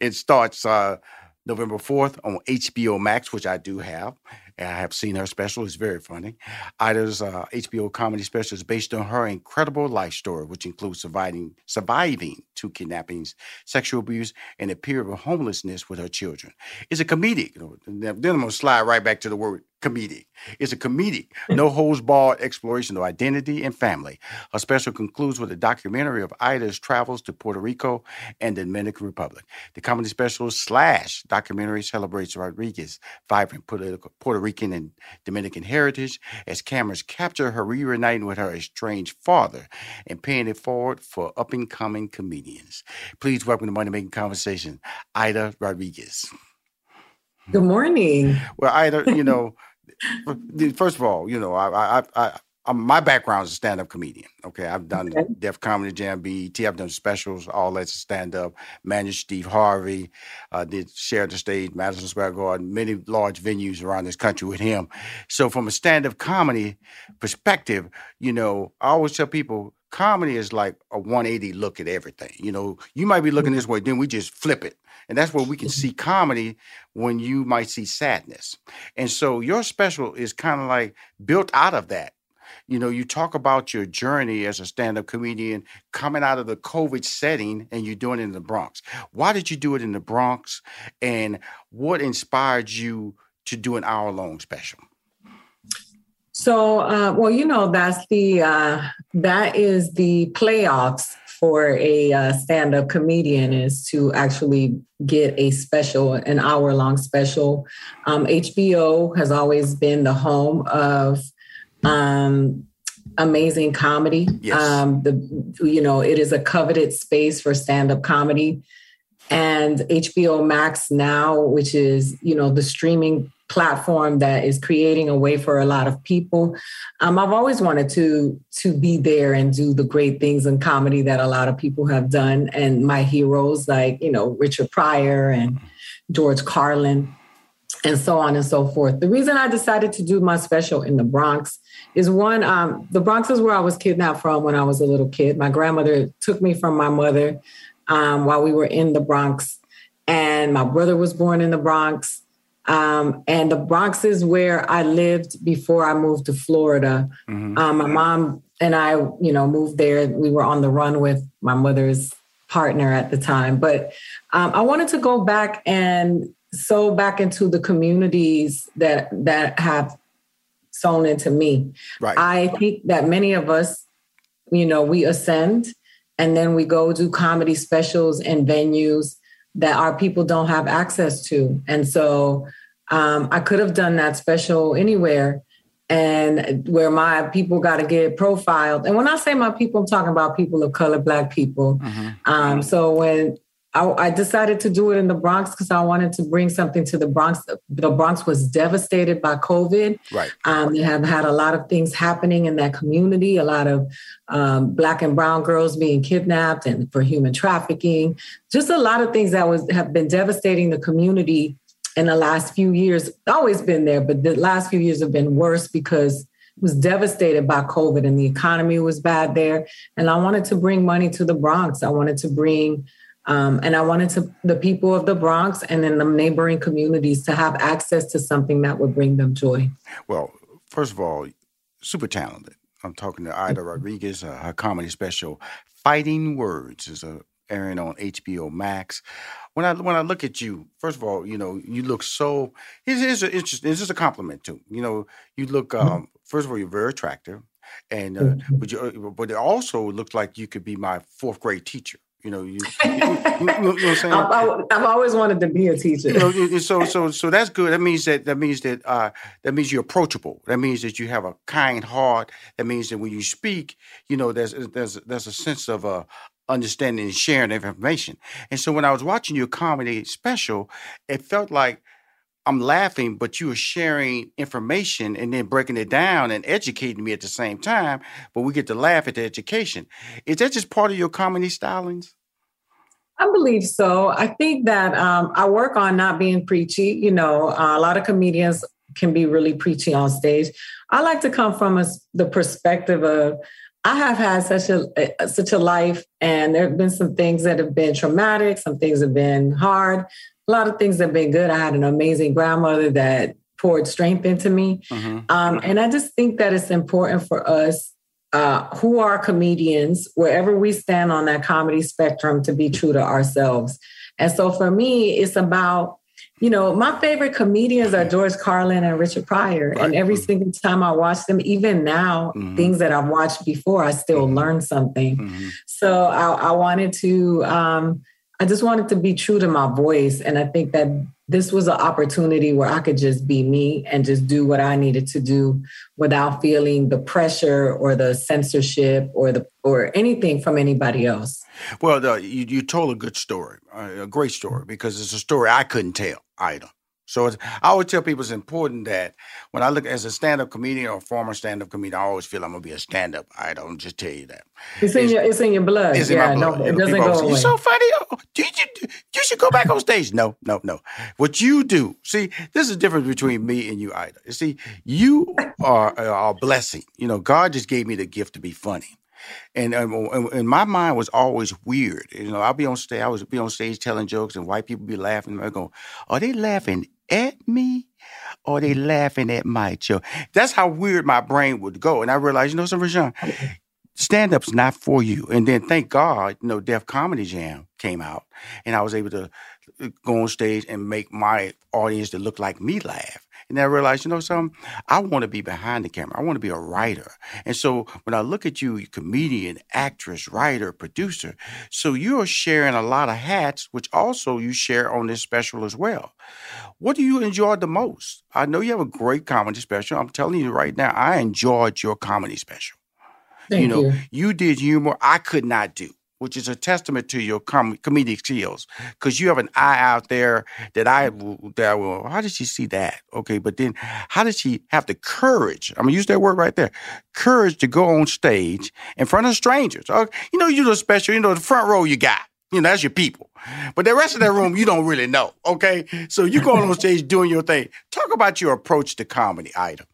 It starts uh, November 4th on HBO Max, which I do have. And I have seen her special. It's very funny. Aida's uh, HBO comedy special is based on her incredible life story, which includes surviving surviving two kidnappings, sexual abuse, and a period of homelessness with her children. It's a comedic. Then I'm going to slide right back to the word comedic. It's a comedic, hmm. no holds barred exploration of identity and family. Her special concludes with a documentary of Aida's travels to Puerto Rico and the Dominican Republic. The comedy special slash documentary celebrates Rodriguez's vibrant political, Puerto Rican and Dominican heritage as cameras capture her reuniting with her estranged father and paying it forward for up and coming comedians. Please welcome to Money Making Conversation, Aida Rodriguez. Good morning. Well, Aida, you know, first of all, you know, I, I, I, I'm, my background is a stand-up comedian. Okay, I've done okay. Def Comedy Jam, BET. I've done specials, all that's stand-up. Managed Steve Harvey. Uh, did share the stage, Madison Square Garden, many large venues around this country with him. So, from a stand-up comedy perspective, you know, I always tell people comedy is like a 180 look at everything. You know, you might be looking mm-hmm. this way, then we just flip it. And that's where we can mm-hmm. see comedy when you might see sadness. And so your special is kind of like built out of that. You know, you talk about your journey as a stand up comedian coming out of the COVID setting and you're doing it in the Bronx. Why did you do it in the Bronx? And what inspired you to do an hour long special? So, uh, well, you know, that's the uh, that is the playoffs for a uh, stand-up comedian is to actually get a special, an hour-long special. Um, HBO has always been the home of um, amazing comedy. Yes. Um, the you know it is a coveted space for stand-up comedy, and HBO Max now, which is you know the streaming platform that is creating a way for a lot of people. Um, I've always wanted to to be there and do the great things in comedy that a lot of people have done, and my heroes like you know Richard Pryor and George Carlin, and so on and so forth. The reason I decided to do my special in the Bronx is one, um, the Bronx is where I was kidnapped from when I was a little kid. My grandmother took me from my mother um, while we were in the Bronx, and my brother was born in the Bronx um, and the Bronx is where I lived before I moved to Florida. Mm-hmm. Um, my mom and I, you know, moved there. We were on the run with my mother's partner at the time. But um, I wanted to go back and sow back into the communities that that have sown into me. Right. I think that many of us, you know, we ascend and then we go do comedy specials and venues that our people don't have access to. And so um, I could have done that special anywhere and where my people got to get profiled. And when I say my people, I'm talking about people of color, Black people. Mm-hmm. Um, so when I, I, decided to do it in the Bronx because I wanted to bring something to the Bronx. The Bronx was devastated by COVID. Right. Um, they have had a lot of things happening in that community. A lot of um, Black and Brown girls being kidnapped and for human trafficking. Just a lot of things that was have been devastating the community in the last few years. Always been there, but the last few years have been worse because it was devastated by COVID and the economy was bad there. And I wanted to bring money to the Bronx. I wanted to bring um, and I wanted to the people of the Bronx and then the neighboring communities to have access to something that would bring them joy. Well, first of all, super talented. I'm talking to Aida Rodriguez. Uh, her comedy special, "Fighting Words," is a airing on HBO Max. When I when I look at you, first of all, you know you look so. It's, it's, interesting. It's just a compliment too. You know, you look. Mm-hmm. Um, first of all, you're very attractive, and uh, mm-hmm. but you uh, but it also looks like you could be my fourth grade teacher. You know, you, you, you, know what I'm saying? I've, I've, always wanted to be a teacher. You know, so so so that's good. That means that that means that uh, that means you're approachable. That means that you have a kind heart. That means that when you speak, you know, there's there's there's a sense of uh, understanding and sharing of information. And so when I was watching your comedy special, it felt like I'm laughing, but you are sharing information and then breaking it down and educating me at the same time. But we get to laugh at the education. Is that just part of your comedy stylings? I believe so. I think that um, I work on not being preachy. You know, uh, a lot of comedians can be really preachy on stage. I like to come from a, the perspective of I have had such a, such a life, and there have been some things that have been traumatic. Some things have been hard a lot of things have been good. I had an amazing grandmother that poured strength into me. Mm-hmm. Um, and I just think that it's important for us uh, who are comedians, wherever we stand on that comedy spectrum, to be true to ourselves. And so for me, it's about, you know, my favorite comedians are George Carlin and Richard Pryor. Right. And every single time I watch them, even now, mm-hmm. things that I've watched before, I still mm-hmm. learn something. Mm-hmm. So I, I, wanted to, um, I just wanted to be true to my voice. And I think that this was an opportunity where I could just be me and just do what I needed to do without feeling the pressure or the censorship or the or anything from anybody else. Well, you, you told a good story, a great story, because it's a story I couldn't tell either. So I always tell people it's important that when I look as a stand-up comedian or former stand-up comedian, I always feel I'm gonna be a stand-up. I don't just tell you that. It's, it's in your it's in your blood. It's yeah, in my blood. No, it doesn't go away. You're so funny. Oh, you, you, you should go back on stage. No, no, no. What you do, see, this is the difference between me and you, Aida. You see, you are, are a blessing. You know, God just gave me the gift to be funny. And, and, and my mind was always weird. You know, I'll be on stage. I was be on stage telling jokes, and white people be laughing. I go, "Are they laughing at me or they laughing at my joke. That's how weird my brain would go. And I realized, you know, some Rushion, stand up's not for you. And then thank God, you know, Def Comedy Jam came out and I was able to uh, go on stage and make my audience that look like me laugh. And I realized, you know, something, I want to be behind the camera. I want to be a writer. And so when I look at you, comedian, actress, writer, producer, so you're sharing a lot of hats, which also you share on this special as well. What do you enjoy the most? I know you have a great comedy special. I'm telling you right now, I enjoyed your comedy special. Thank you know, you. you did humor I could not do which is a testament to your com- comedic skills because you have an eye out there that I that I will. How did she see that? Okay, but then how did she have the courage? I'm gonna use that word right there. Courage to go on stage in front of strangers. Uh, you know, you do special. You know, the front row you got. You know, that's your people. But the rest of that room, you don't really know. Okay, so you go on stage doing your thing. Talk about your approach to comedy, Aida.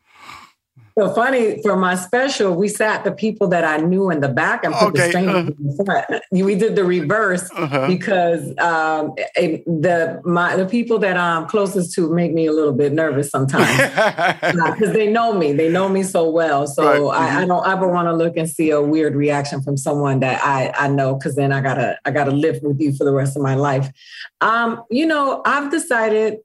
So funny for my special, we sat the people that I knew in the back and put okay. the strangers uh-huh. in the front. We did the reverse uh-huh. because um, the my the people that I'm closest to make me a little bit nervous sometimes because they know me, they know me so well. So right. I, mm-hmm. I, don't ever want to look and see a weird reaction from someone that I I know because then I gotta I gotta live with you for the rest of my life. Um, you know, I've decided.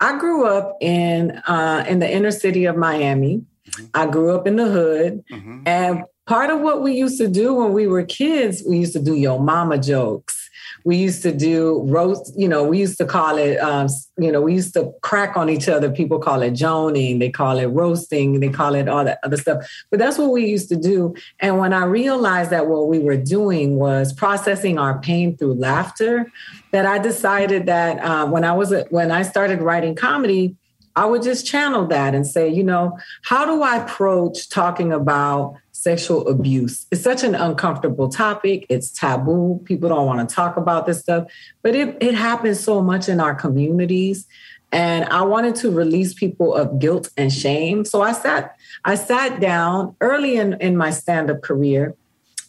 I grew up in uh, in the inner city of Miami. Mm-hmm. I grew up in the hood. Mm-hmm. And part of what we used to do when we were kids, we used to do yo mama jokes. We used to do roast, you know, we used to call it, um, you know, we used to crack on each other. People call it joning, they call it roasting, they call it all that other stuff. But that's what we used to do. And when I realized that what we were doing was processing our pain through laughter, that I decided that uh, when I was when I started writing comedy, I would just channel that and say, you know, how do I approach talking about sexual abuse? It's such an uncomfortable topic. It's taboo. People don't want to talk about this stuff, but it, it happens so much in our communities. And I wanted to release people of guilt and shame. So I sat, I sat down early in, in my stand-up career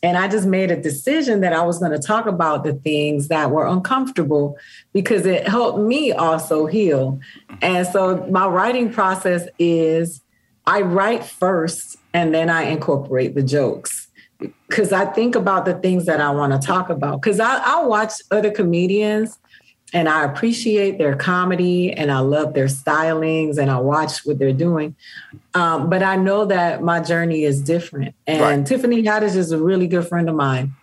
and I just made a decision that I was going to talk about the things that were uncomfortable because it helped me also heal. And so my writing process is I write first and then I incorporate the jokes because I think about the things that I want to talk about. Because I, I watch other comedians and I appreciate their comedy and I love their stylings and I watch what they're doing. Um, but I know that my journey is different. And right. Tiffany Haddish is a really good friend of mine.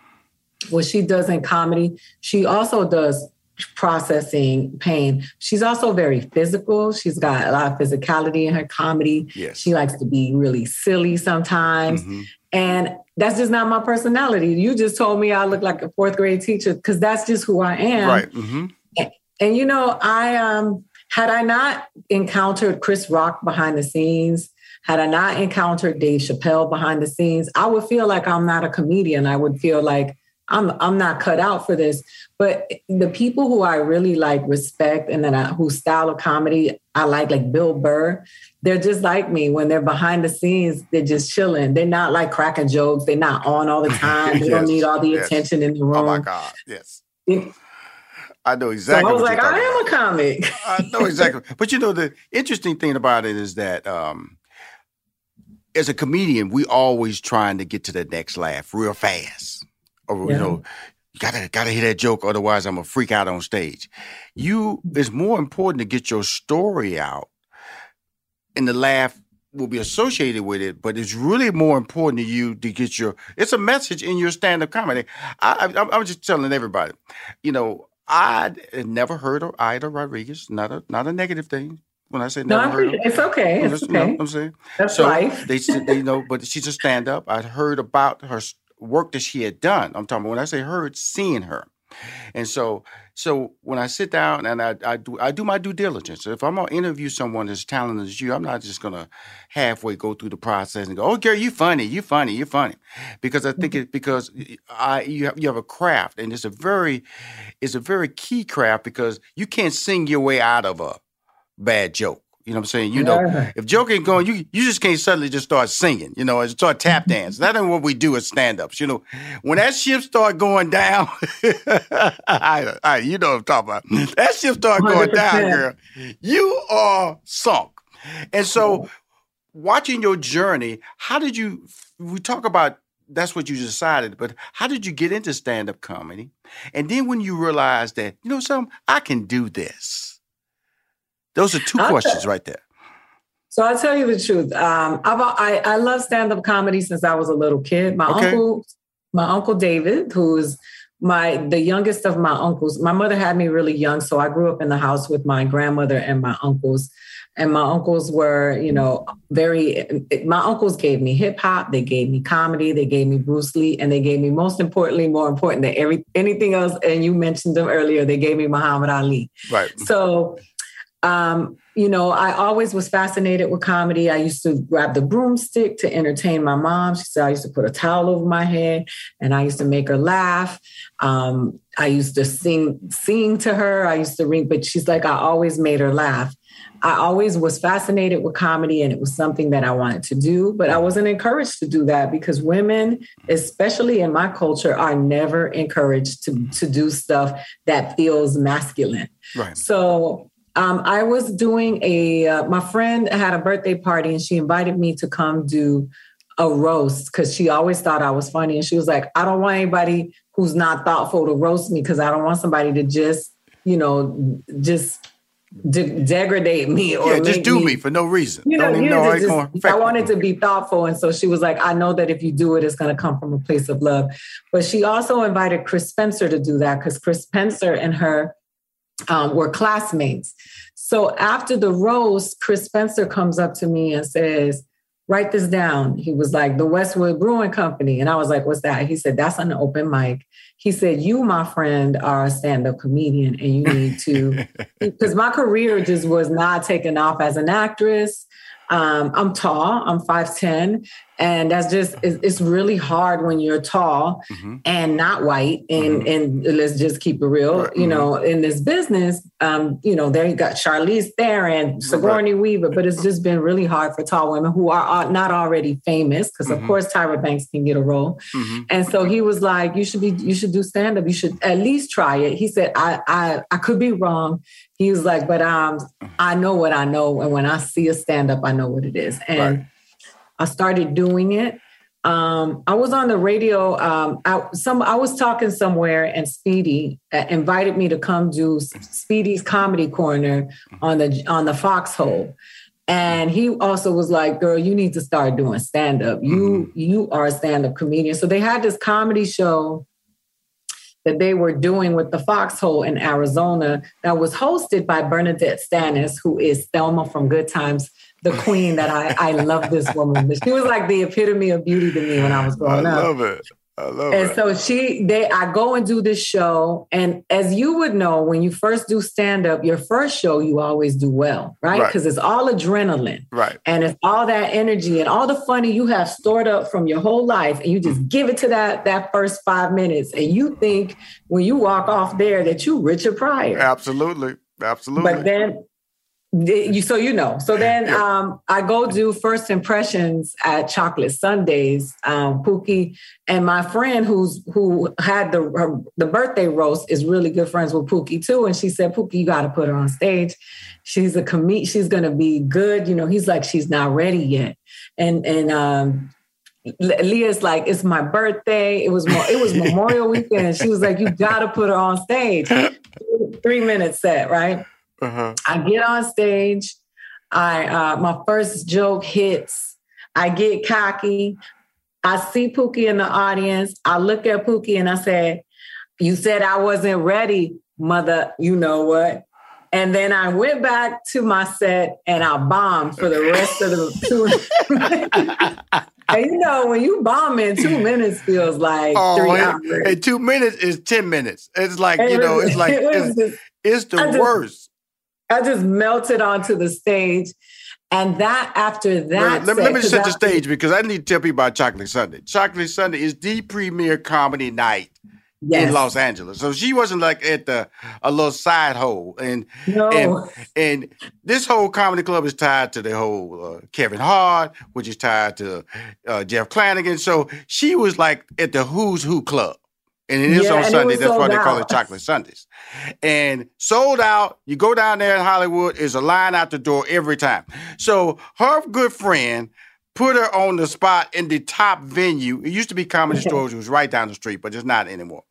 what she does in comedy, she also does processing pain. She's also very physical. She's got a lot of physicality in her comedy. Yes. She likes to be really silly sometimes. Mm-hmm. And that's just not my personality. You just told me I look like a fourth grade teacher because that's just who I am. Right. Mm-hmm. And, you know, I um had I not encountered Chris Rock behind the scenes, had I not encountered Dave Chappelle behind the scenes, I would feel like I'm not a comedian. I would feel like I'm I'm not cut out for this. But the people who I really like respect and then I, whose style of comedy I like, like Bill Burr, they're just like me. When they're behind the scenes, they're just chilling. They're not like cracking jokes. They're not on all the time. They don't need all the yes. attention in the room. Oh my God. Yes. It- I know so exactly. I was like, I am a comic. I know exactly. But you know, the interesting thing about it is that um, as a comedian, we always trying to get to the next laugh real fast. Or Yeah. you know, you gotta gotta hear that joke, otherwise I'm gonna freak out on stage. You it's more important to get your story out, and the laugh will be associated with it, but it's really more important to you to get your it's a message in your stand-up comedy. I, I, I'm just telling everybody, you know, I never heard of Aida Rodriguez, not a not a negative thing. When I say No, never I heard of, it's okay. It's you know okay. I'm saying That's so life. They said they know, but she's a stand-up. I heard about her work that she had done. I'm talking about when I say heard, seeing her. And so, so when I sit down and I, I do I do my due diligence. If I'm gonna interview someone as talented as you, I'm not just gonna halfway go through the process and go, "Oh, Gary, you funny, you funny, you funny," because I think mm-hmm. it because I you have you have a craft and it's a very it's a very key craft because you can't sing your way out of a bad joke. You know what I'm saying? You know, Yeah. if joke ain't going, you you just can't suddenly just start singing, you know, and start tap dance. That ain't what we do as stand-ups. You know, when that ship start going down, I, I, you know what I'm talking about. That ship start going down, 100%. girl. You are sunk. And so watching your journey, how did you we talk about that's what you decided, but how did you get into stand-up comedy? And then when you realized that, you know something, I can do this. Those are 2 I'll questions tell- right there. So I'll tell you the truth. Um, I've, I I love stand up comedy since I was a little kid. My Okay. uncle, my uncle David, who's my the youngest of my uncles. My mother had me really young, so I grew up in the house with my grandmother and my uncles. And my uncles were, you know, very. My uncles gave me hip hop, they gave me comedy, they gave me Bruce Lee, and they gave me most importantly, more important than every anything else. And you mentioned them earlier. They gave me Muhammad Ali. Right. So, um, you know, I always was fascinated with comedy. I used to grab the broomstick to entertain my mom. She said I used to put a towel over my head and I used to make her laugh. Um, I used to sing, sing to her. I used to ring, but she's like, I always made her laugh. I always was fascinated with comedy and it was something that I wanted to do, but I wasn't encouraged to do that because women, especially in my culture, are never encouraged to, to do stuff that feels masculine. Right. So um, I was doing a, uh, my friend had a birthday party and she invited me to come do a roast because she always thought I was funny. And she was like, I don't want anybody who's not thoughtful to roast me because I don't want somebody to just, you know, just de- degrade me or yeah, just do me for no reason. you know, Don't even know how just- going to affect I me. wanted to be thoughtful. And so she was like, I know that if you do it, it's going to come from a place of love. But she also invited Chris Spencer to do that because Chris Spencer and her um, were classmates. So after the roast, Chris Spencer comes up to me and says, Write this down. He was like, the Westwood Brewing Company. And I was like, What's that? He said, That's an open mic. He said, You, my friend, are a stand up comedian and you need to, because my career just was not taking off as an actress. Um, I'm tall, I'm 5'10, and that's just, it's, it's really hard when you're tall Mm-hmm. and not white. And, and let's just keep it real, you know, in this business, um, you know, there you got Charlize Theron, Sigourney Weaver, but it's just been really hard for tall women who are, not already famous, because of Mhm. course Tyra Banks can get a role. Mhm. And so he was like, "You should be, you should do stand up. You should at least try it." He said, "I, I, I could be wrong." He was like, "But um, I know what I know, and when I see a stand up, I know what it is." And I started doing it. Um, I was on the radio. Um, I, some I was talking somewhere, and Speedy uh, invited me to come do Speedy's comedy corner on the on the Foxxhole. And he also was like, "Girl, you need to start doing stand up. You you are a stand up comedian." So they had this comedy show that they were doing with the Foxxhole in Arizona that was hosted by Bernadette Stanis, who is Thelma from Good Times, the queen that I, I love this woman. She was like the epitome of beauty to me when I was growing I up. I love it. I love it. And it. so she, they, I go and do this show, and as you would know, when you first do stand up, your first show you always do well, right? Right. Because it's all adrenaline, Right. and it's all that energy and all the funny you have stored up from your whole life, and you just mm-hmm. give it to that that first five minutes, and you think when you walk off there that you Richard Pryor, Absolutely. Absolutely. but then you so you know. So then um, I go do first impressions at Chocolate Sundays. Um, Pookie and my friend who's who had the her, the birthday roast is really good friends with Pookie too. And she said, Pookie, you got to put her on stage. She's a comed. She's gonna be good. You know, he's like, she's not ready yet. And and um, Leah's like, it's my birthday. It was it was Memorial Weekend. She was like, you got to put her on stage. Three minute set, right? Uh-huh. I get on stage. I uh, my first joke hits. I get cocky. I see Pookie in the audience. I look at Pookie and I say, "You said I wasn't ready, mother. You know what?" And then I went back to my set and I bombed for the rest of the two. and you know, when you bomb in two minutes feels like three Oh, hours. and, two minutes is ten minutes. It's like It you know, was- it's like it it's, just- it's the I just- worst. I just melted onto the stage. And that after that, let, me, let me set- set the stage because I need to tell people about Chocolate Sunday. Chocolate Sunday is the premier comedy night Yes. in Los Angeles. So she wasn't like at the a little side hole, and No. and, and this whole comedy club is tied to the whole uh, Kevin Hart, which is tied to uh, Jeff Flanagan. So she was like at the Who's Who club. And it is Yeah, on Sunday. That's why they call it. Chocolate Sundays. And sold out. You go down there in Hollywood, is a line out the door every time. So her good friend put her on the spot in the top venue. It used to be Comedy Stores, it was right down the street, but it's not anymore.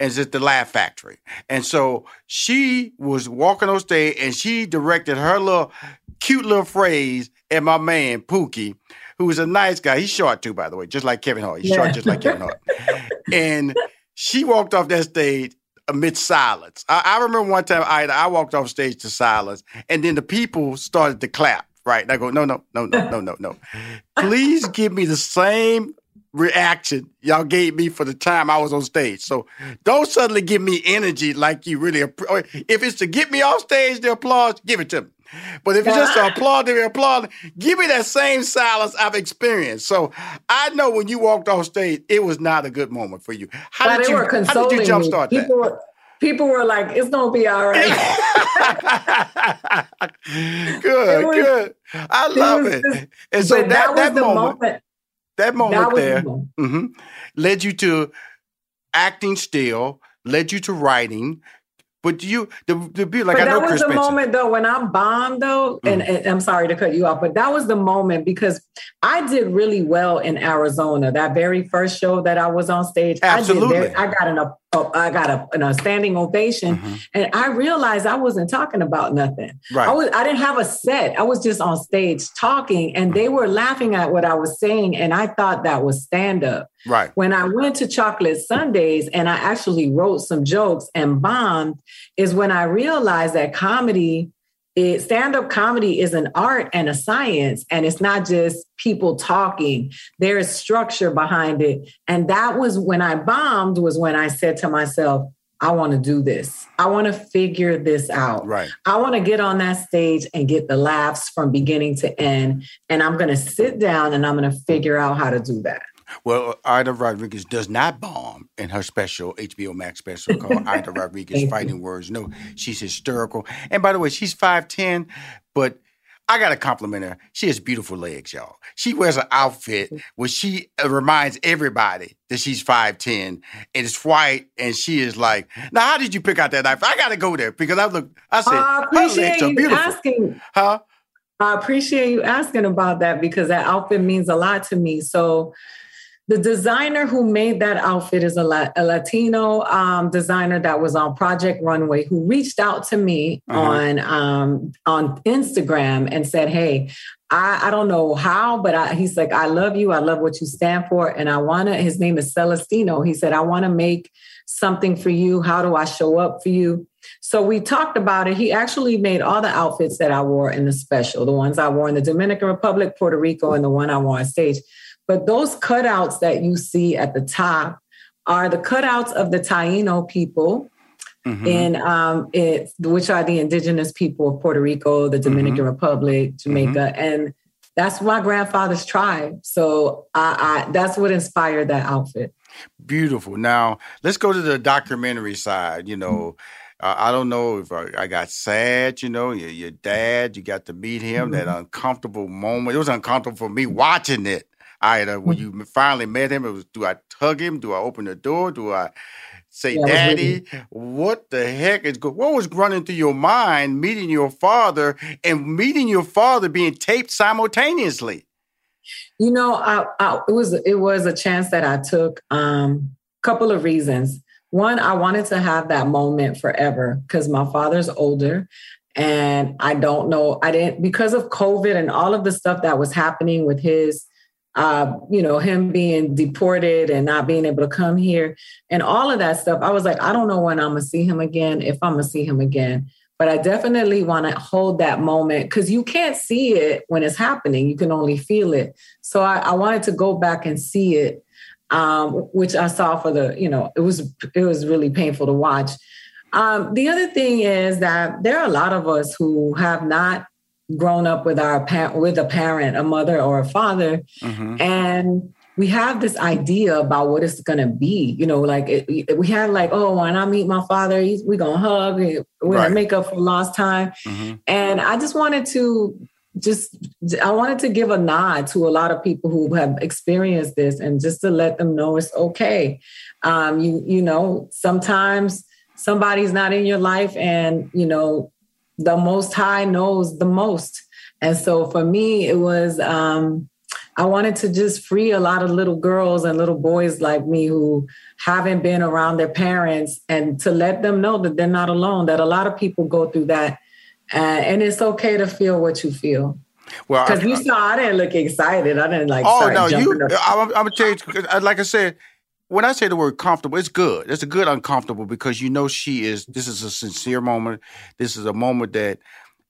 And it's at the Laugh Factory. And so she was walking on stage and she directed her little cute little phrase at my man, Pookie, who is a nice guy. He's short too, by the way, just like Kevin Hart. He's Yeah. short just like Kevin Hart. and she walked off that stage amidst silence. I, I remember one time I, I walked off stage to silence, and then the people started to clap. Right? And I go, no, no, no, no, no, no, no. Please give me the same reaction y'all gave me for the time I was on stage. So don't suddenly give me energy like you really. If it's to get me off stage, the applause, give it to me. But if it's just applaud to applaud, give me that same silence I've experienced. So I know when you walked off stage, it was not a good moment for you. How But did they you? were How did you jumpstart that? people Were, people were like, "It's gonna be all right." Good, was- good. I love it. just- and so that, was that the moment, that moment the there moment. mhm, led you to acting still, led you to writing. But you, the, the beauty, like but I know that was Chris the Benson. moment though when I bombed though, and, Mm-hmm. and I'm sorry to cut you off, but that was the moment because I did really well in Arizona. That very first show that I was on stage, Absolutely. I, did very, I got an a, I got a, an, a standing ovation, and I realized I wasn't talking about nothing. Mm-hmm. Right. I was I didn't have a set. I was just on stage talking, and they were laughing at what I was saying, and I thought that was stand up. Right. When I went to Chocolate Sundays and I actually wrote some jokes and bombed, is when I realized that comedy, it, stand-up comedy is an art and a science, and it's not just people talking. There is structure behind it. And that was when I bombed, was when I said to myself, I want to do this. I want to figure this out. Right. I want to get on that stage and get the laughs from beginning to end. And I'm going to sit down and I'm going to figure out how to do that. Well, Aida Rodriguez does not bomb in her special HBO Max special called Aida Rodriguez Fighting Words. No, she's hysterical. And by the way, she's 5'10, but I got to compliment her. She has beautiful legs, y'all. She wears an outfit where she uh, reminds everybody that she's 5'10 and it's white and she is like, now how did you pick out that outfit? I got to go there because I look, I said, I her appreciate legs are you beautiful. asking. Huh? I appreciate you asking about that because that outfit means a lot to me. So the designer who made that outfit is a, La- a Latino um, designer that was on Project Runway who reached out to me uh-huh. on um, on Instagram and said, "Hey, I, I don't know how, but I, he's like, I love you. I love what you stand for, and I want to." His name is Celestino. He said, "I want to make something for you. How do I show up for you?" So we talked about it. He actually made all the outfits that I wore in the special, the ones I wore in the Dominican Republic, Puerto Rico, and the one I wore on stage. But those cutouts that you see at the top are the cutouts of the Taino people. Mm-hmm. In um, it, which are the indigenous people of Puerto Rico, the Dominican mm-hmm. Republic, Jamaica, mm-hmm. and that's my grandfather's tribe. So I, I, that's what inspired that outfit. Beautiful. Now let's go to the documentary side. You know, uh, I don't know if I, I, got sad. You know, your, your dad, you got to meet him. That mm-hmm. uncomfortable moment. It was uncomfortable for me watching it. Uh, when mm. you finally met him, it was do I tug him? Do I open the door? Do I say, yeah, "Daddy"? What the heck is go- what was running through your mind meeting your father and meeting your father being taped simultaneously? You know, I, I, it was it was a chance that I took. Um, couple of reasons. One, I wanted to have that moment forever because my father's older. And I don't know, I didn't, because of COVID and all of the stuff that was happening with his uh, you know, him being deported and not being able to come here and all of that stuff. I was like, I don't know when I'm gonna see him again, if I'm gonna see him again. But I definitely want to hold that moment because you can't see it when it's happening. You can only feel it. So I, I wanted to go back and see it, um, which I saw for the, you know, it was it was really painful to watch. Um, the other thing is that there are a lot of us who have not grown up with our parent, with a parent, a mother or a father, mm-hmm. and we have this idea about what it's going to be. You know, like it, we had like, oh, when I meet my father, he's, we gonna hug, we're right. gonna make up for lost time, mm-hmm. and I just wanted to just I wanted to give a nod to a lot of people who have experienced this and just to let them know it's okay. Um, you you know, sometimes somebody's not in your life and you know the most high knows the most and so for me it was um, i wanted to just free a lot of little girls and little boys like me who haven't been around their parents and to let them know that they're not alone that a lot of people go through that uh, and it's okay to feel what you feel well, because you saw, I didn't look excited. I didn't like. Oh no, you! I'm, I'm gonna tell you, like I said, when I say the word comfortable, it's good. It's a good uncomfortable because you know she is. This is a sincere moment. This is a moment that,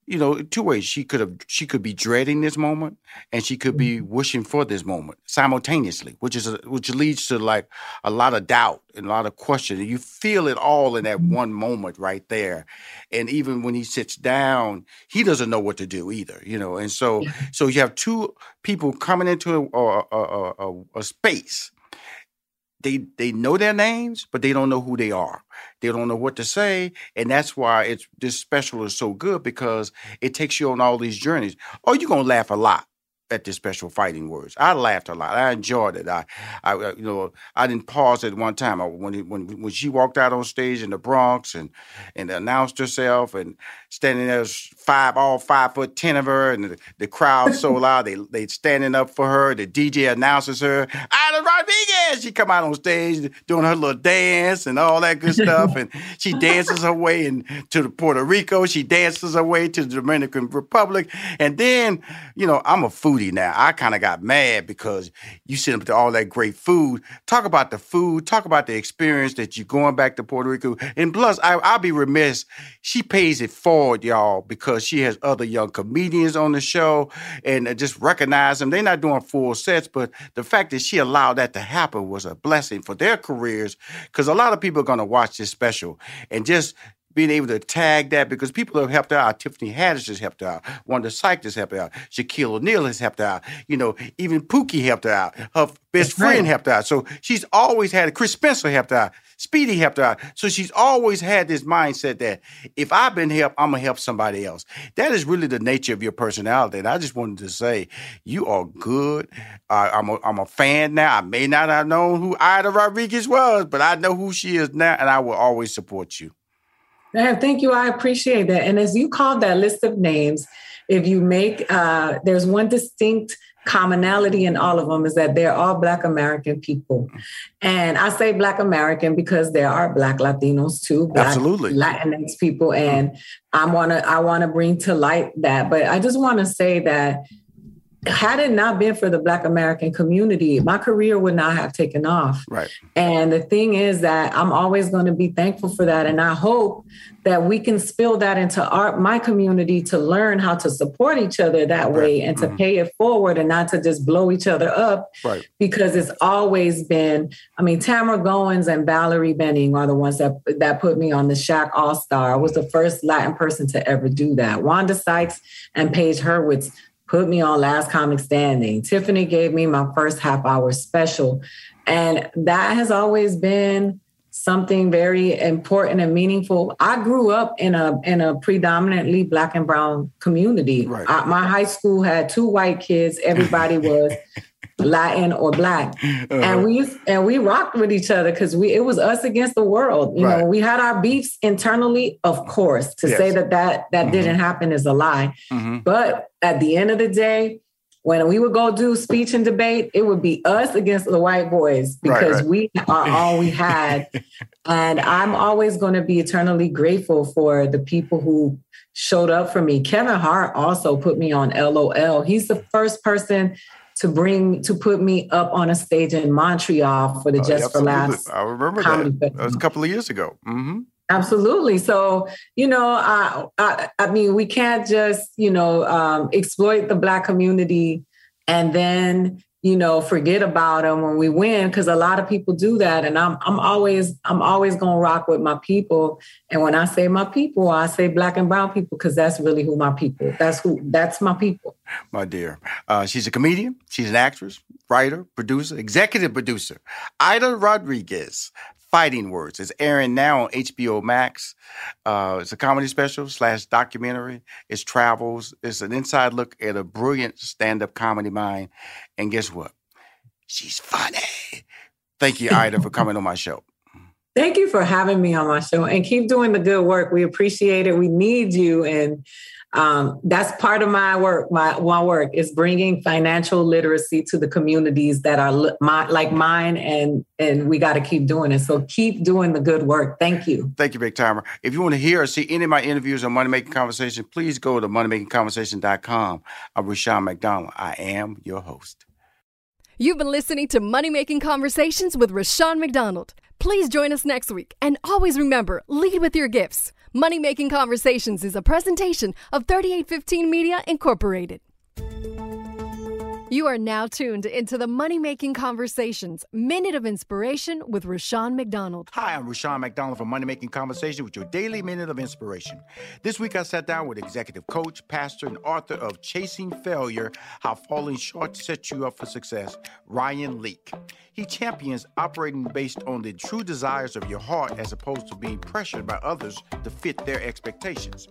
you know, two ways. She could have. She could be dreading this moment, and she could be mm-hmm. wishing for this moment simultaneously, which is a, which leads to like a lot of doubt and a lot of question. You feel it all in that mm-hmm. one moment right there, and even when he sits down, he doesn't know what to do either. You know, and so so you have two people coming into a, a, a, a, a space they they know their names, but they don't know who they are. They don't know what to say, and that's why it's this special is so good because it takes you on all these journeys. Oh, you're gonna laugh a lot at the special fighting words. I laughed a lot. I enjoyed it. I, I uh, you know, I didn't pause at one time. I, when when when she walked out on stage in the Bronx and and announced herself and standing there, five all five foot ten of her, and the, the crowd so loud they they standing up for her. The DJ announces her, Aida Rodriguez. She come out on stage doing her little dance and all that good stuff, and she dances her way into Puerto Rico. She dances her way to the Dominican Republic, and then you know I'm a food now. I kind of got mad because you sent up to all that great food. Talk about the food. Talk about the experience that you're going back to Puerto Rico. And plus, I, I'll be remiss. She pays it forward, y'all, because she has other young comedians on the show and uh, just recognize them. They're not doing full sets, but the fact that she allowed that to happen was a blessing for their careers because a lot of people are going to watch this special and just being able to tag that because people have helped out. Tiffany Haddish has helped out. Wanda Sykes has helped out. Shaquille O'Neal has helped out. You know, even Pookie helped out. Her best That's friend right. helped out. So she's always had it. Chris Spencer helped out. Speedy helped out. So she's always had this mindset that if I've been helped, I'm gonna help somebody else. That is really the nature of your personality. And I just wanted to say, you are good. Uh, I'm, a, I'm a fan now. I may not have known who Aida Rodriguez was, but I know who she is now, and I will always support you. Thank you. I appreciate that. And as you called that list of names, if you make, uh, there's one distinct commonality in all of them is that they're all Black American people. And I say Black American because there are Black Latinos too, Black Absolutely. Latinx people. And I wanna I wanna bring to light that. But I just wanna say that had it not been for the Black American community, my career would not have taken off. Right. And the thing is that I'm always going to be thankful for that. And I hope that we can spill that into our my community to learn how to support each other that way and to mm-hmm. pay it forward and not to just blow each other up Right. because it's always been i mean tamara goins and valerie benning are the ones that that put me on the Shaq all-star i was the first latin person to ever do that wanda sykes and paige hurwitz put me on last comic standing tiffany gave me my first half hour special and that has always been something very important and meaningful. I grew up in a in a predominantly black and brown community. I, my high school had two white kids. Everybody was Latin or black, and we and we rocked with each other because we it was us against the world. You Right. know, we had our beefs internally, of course. To say Yes. that that that didn't happen is a lie. Mhm. But at the end of the day, when we would go do speech and debate, it would be us against the white boys Right, because right. we are all we had. and I'm always going to be eternally grateful for the people who showed up for me. Kevin Hart also put me on LOL. He's the first person to bring to put me up on a stage in Montreal for the Oh, Just for. Laughs. I remember that. That was a couple of years ago. hmm Absolutely. So, you know, I, I, I mean, we can't just, you know, um, exploit the Black community and then, you know, forget about them when we win, because a lot of people do that. And I'm, I'm always, I'm always going to rock with my people. And when I say my people, I say Black and Brown people, because that's really who my people. That's who. That's my people. My dear. Uh, she's a comedian. She's an actress, writer, producer, executive producer. Aida Rodriguez. Fighting Words is airing now on HBO Max. Uh, it's a comedy special slash documentary. It's travels. It's an inside look at a brilliant stand-up comedy mind. And guess what? She's funny. Thank you, Aida, for coming on my show. Thank you for having me on my show and keep doing the good work. We appreciate it. We need you. And um, that's part of my work. My, my work is bringing financial literacy to the communities that are my, like mine. And, and we got to keep doing it. So keep doing the good work. Thank you. Thank you, Big Timer. If you want to hear or see any of my interviews on Money Making Conversation, please go to moneymakingconversation.com. I'm Rushion McDonald. I am your host. You've been listening to Money Making Conversations with Rushion McDonald. Please join us next week. And always remember lead with your gifts. Money Making Conversations is a presentation of 3815 Media Incorporated. You are now tuned into the Money Making Conversations Minute of Inspiration with Rushion McDonald. Hi, I'm Rushion McDonald from Money Making Conversation with your daily minute of inspiration. This week I sat down with executive coach, pastor, and author of Chasing Failure How Falling Short Sets You Up for Success, Ryan Leak. He champions operating based on the true desires of your heart as opposed to being pressured by others to fit their expectations.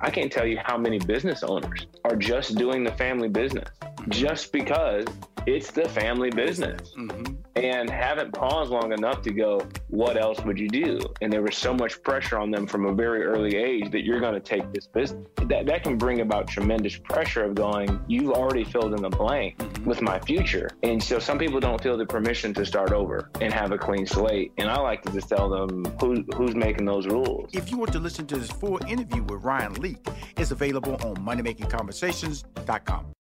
I can't tell you how many business owners are just doing the family business just because it's the family business mm-hmm. and haven't paused long enough to go, what else would you do? And there was so much pressure on them from a very early age that you're going to take this business. That, that can bring about tremendous pressure of going, you've already filled in the blank mm-hmm. with my future. And so some people don't feel the permission to start over and have a clean slate. And I like to just tell them who, who's making those rules. If you want to listen to this full interview with Ryan Leak, it's available on moneymakingconversations.com.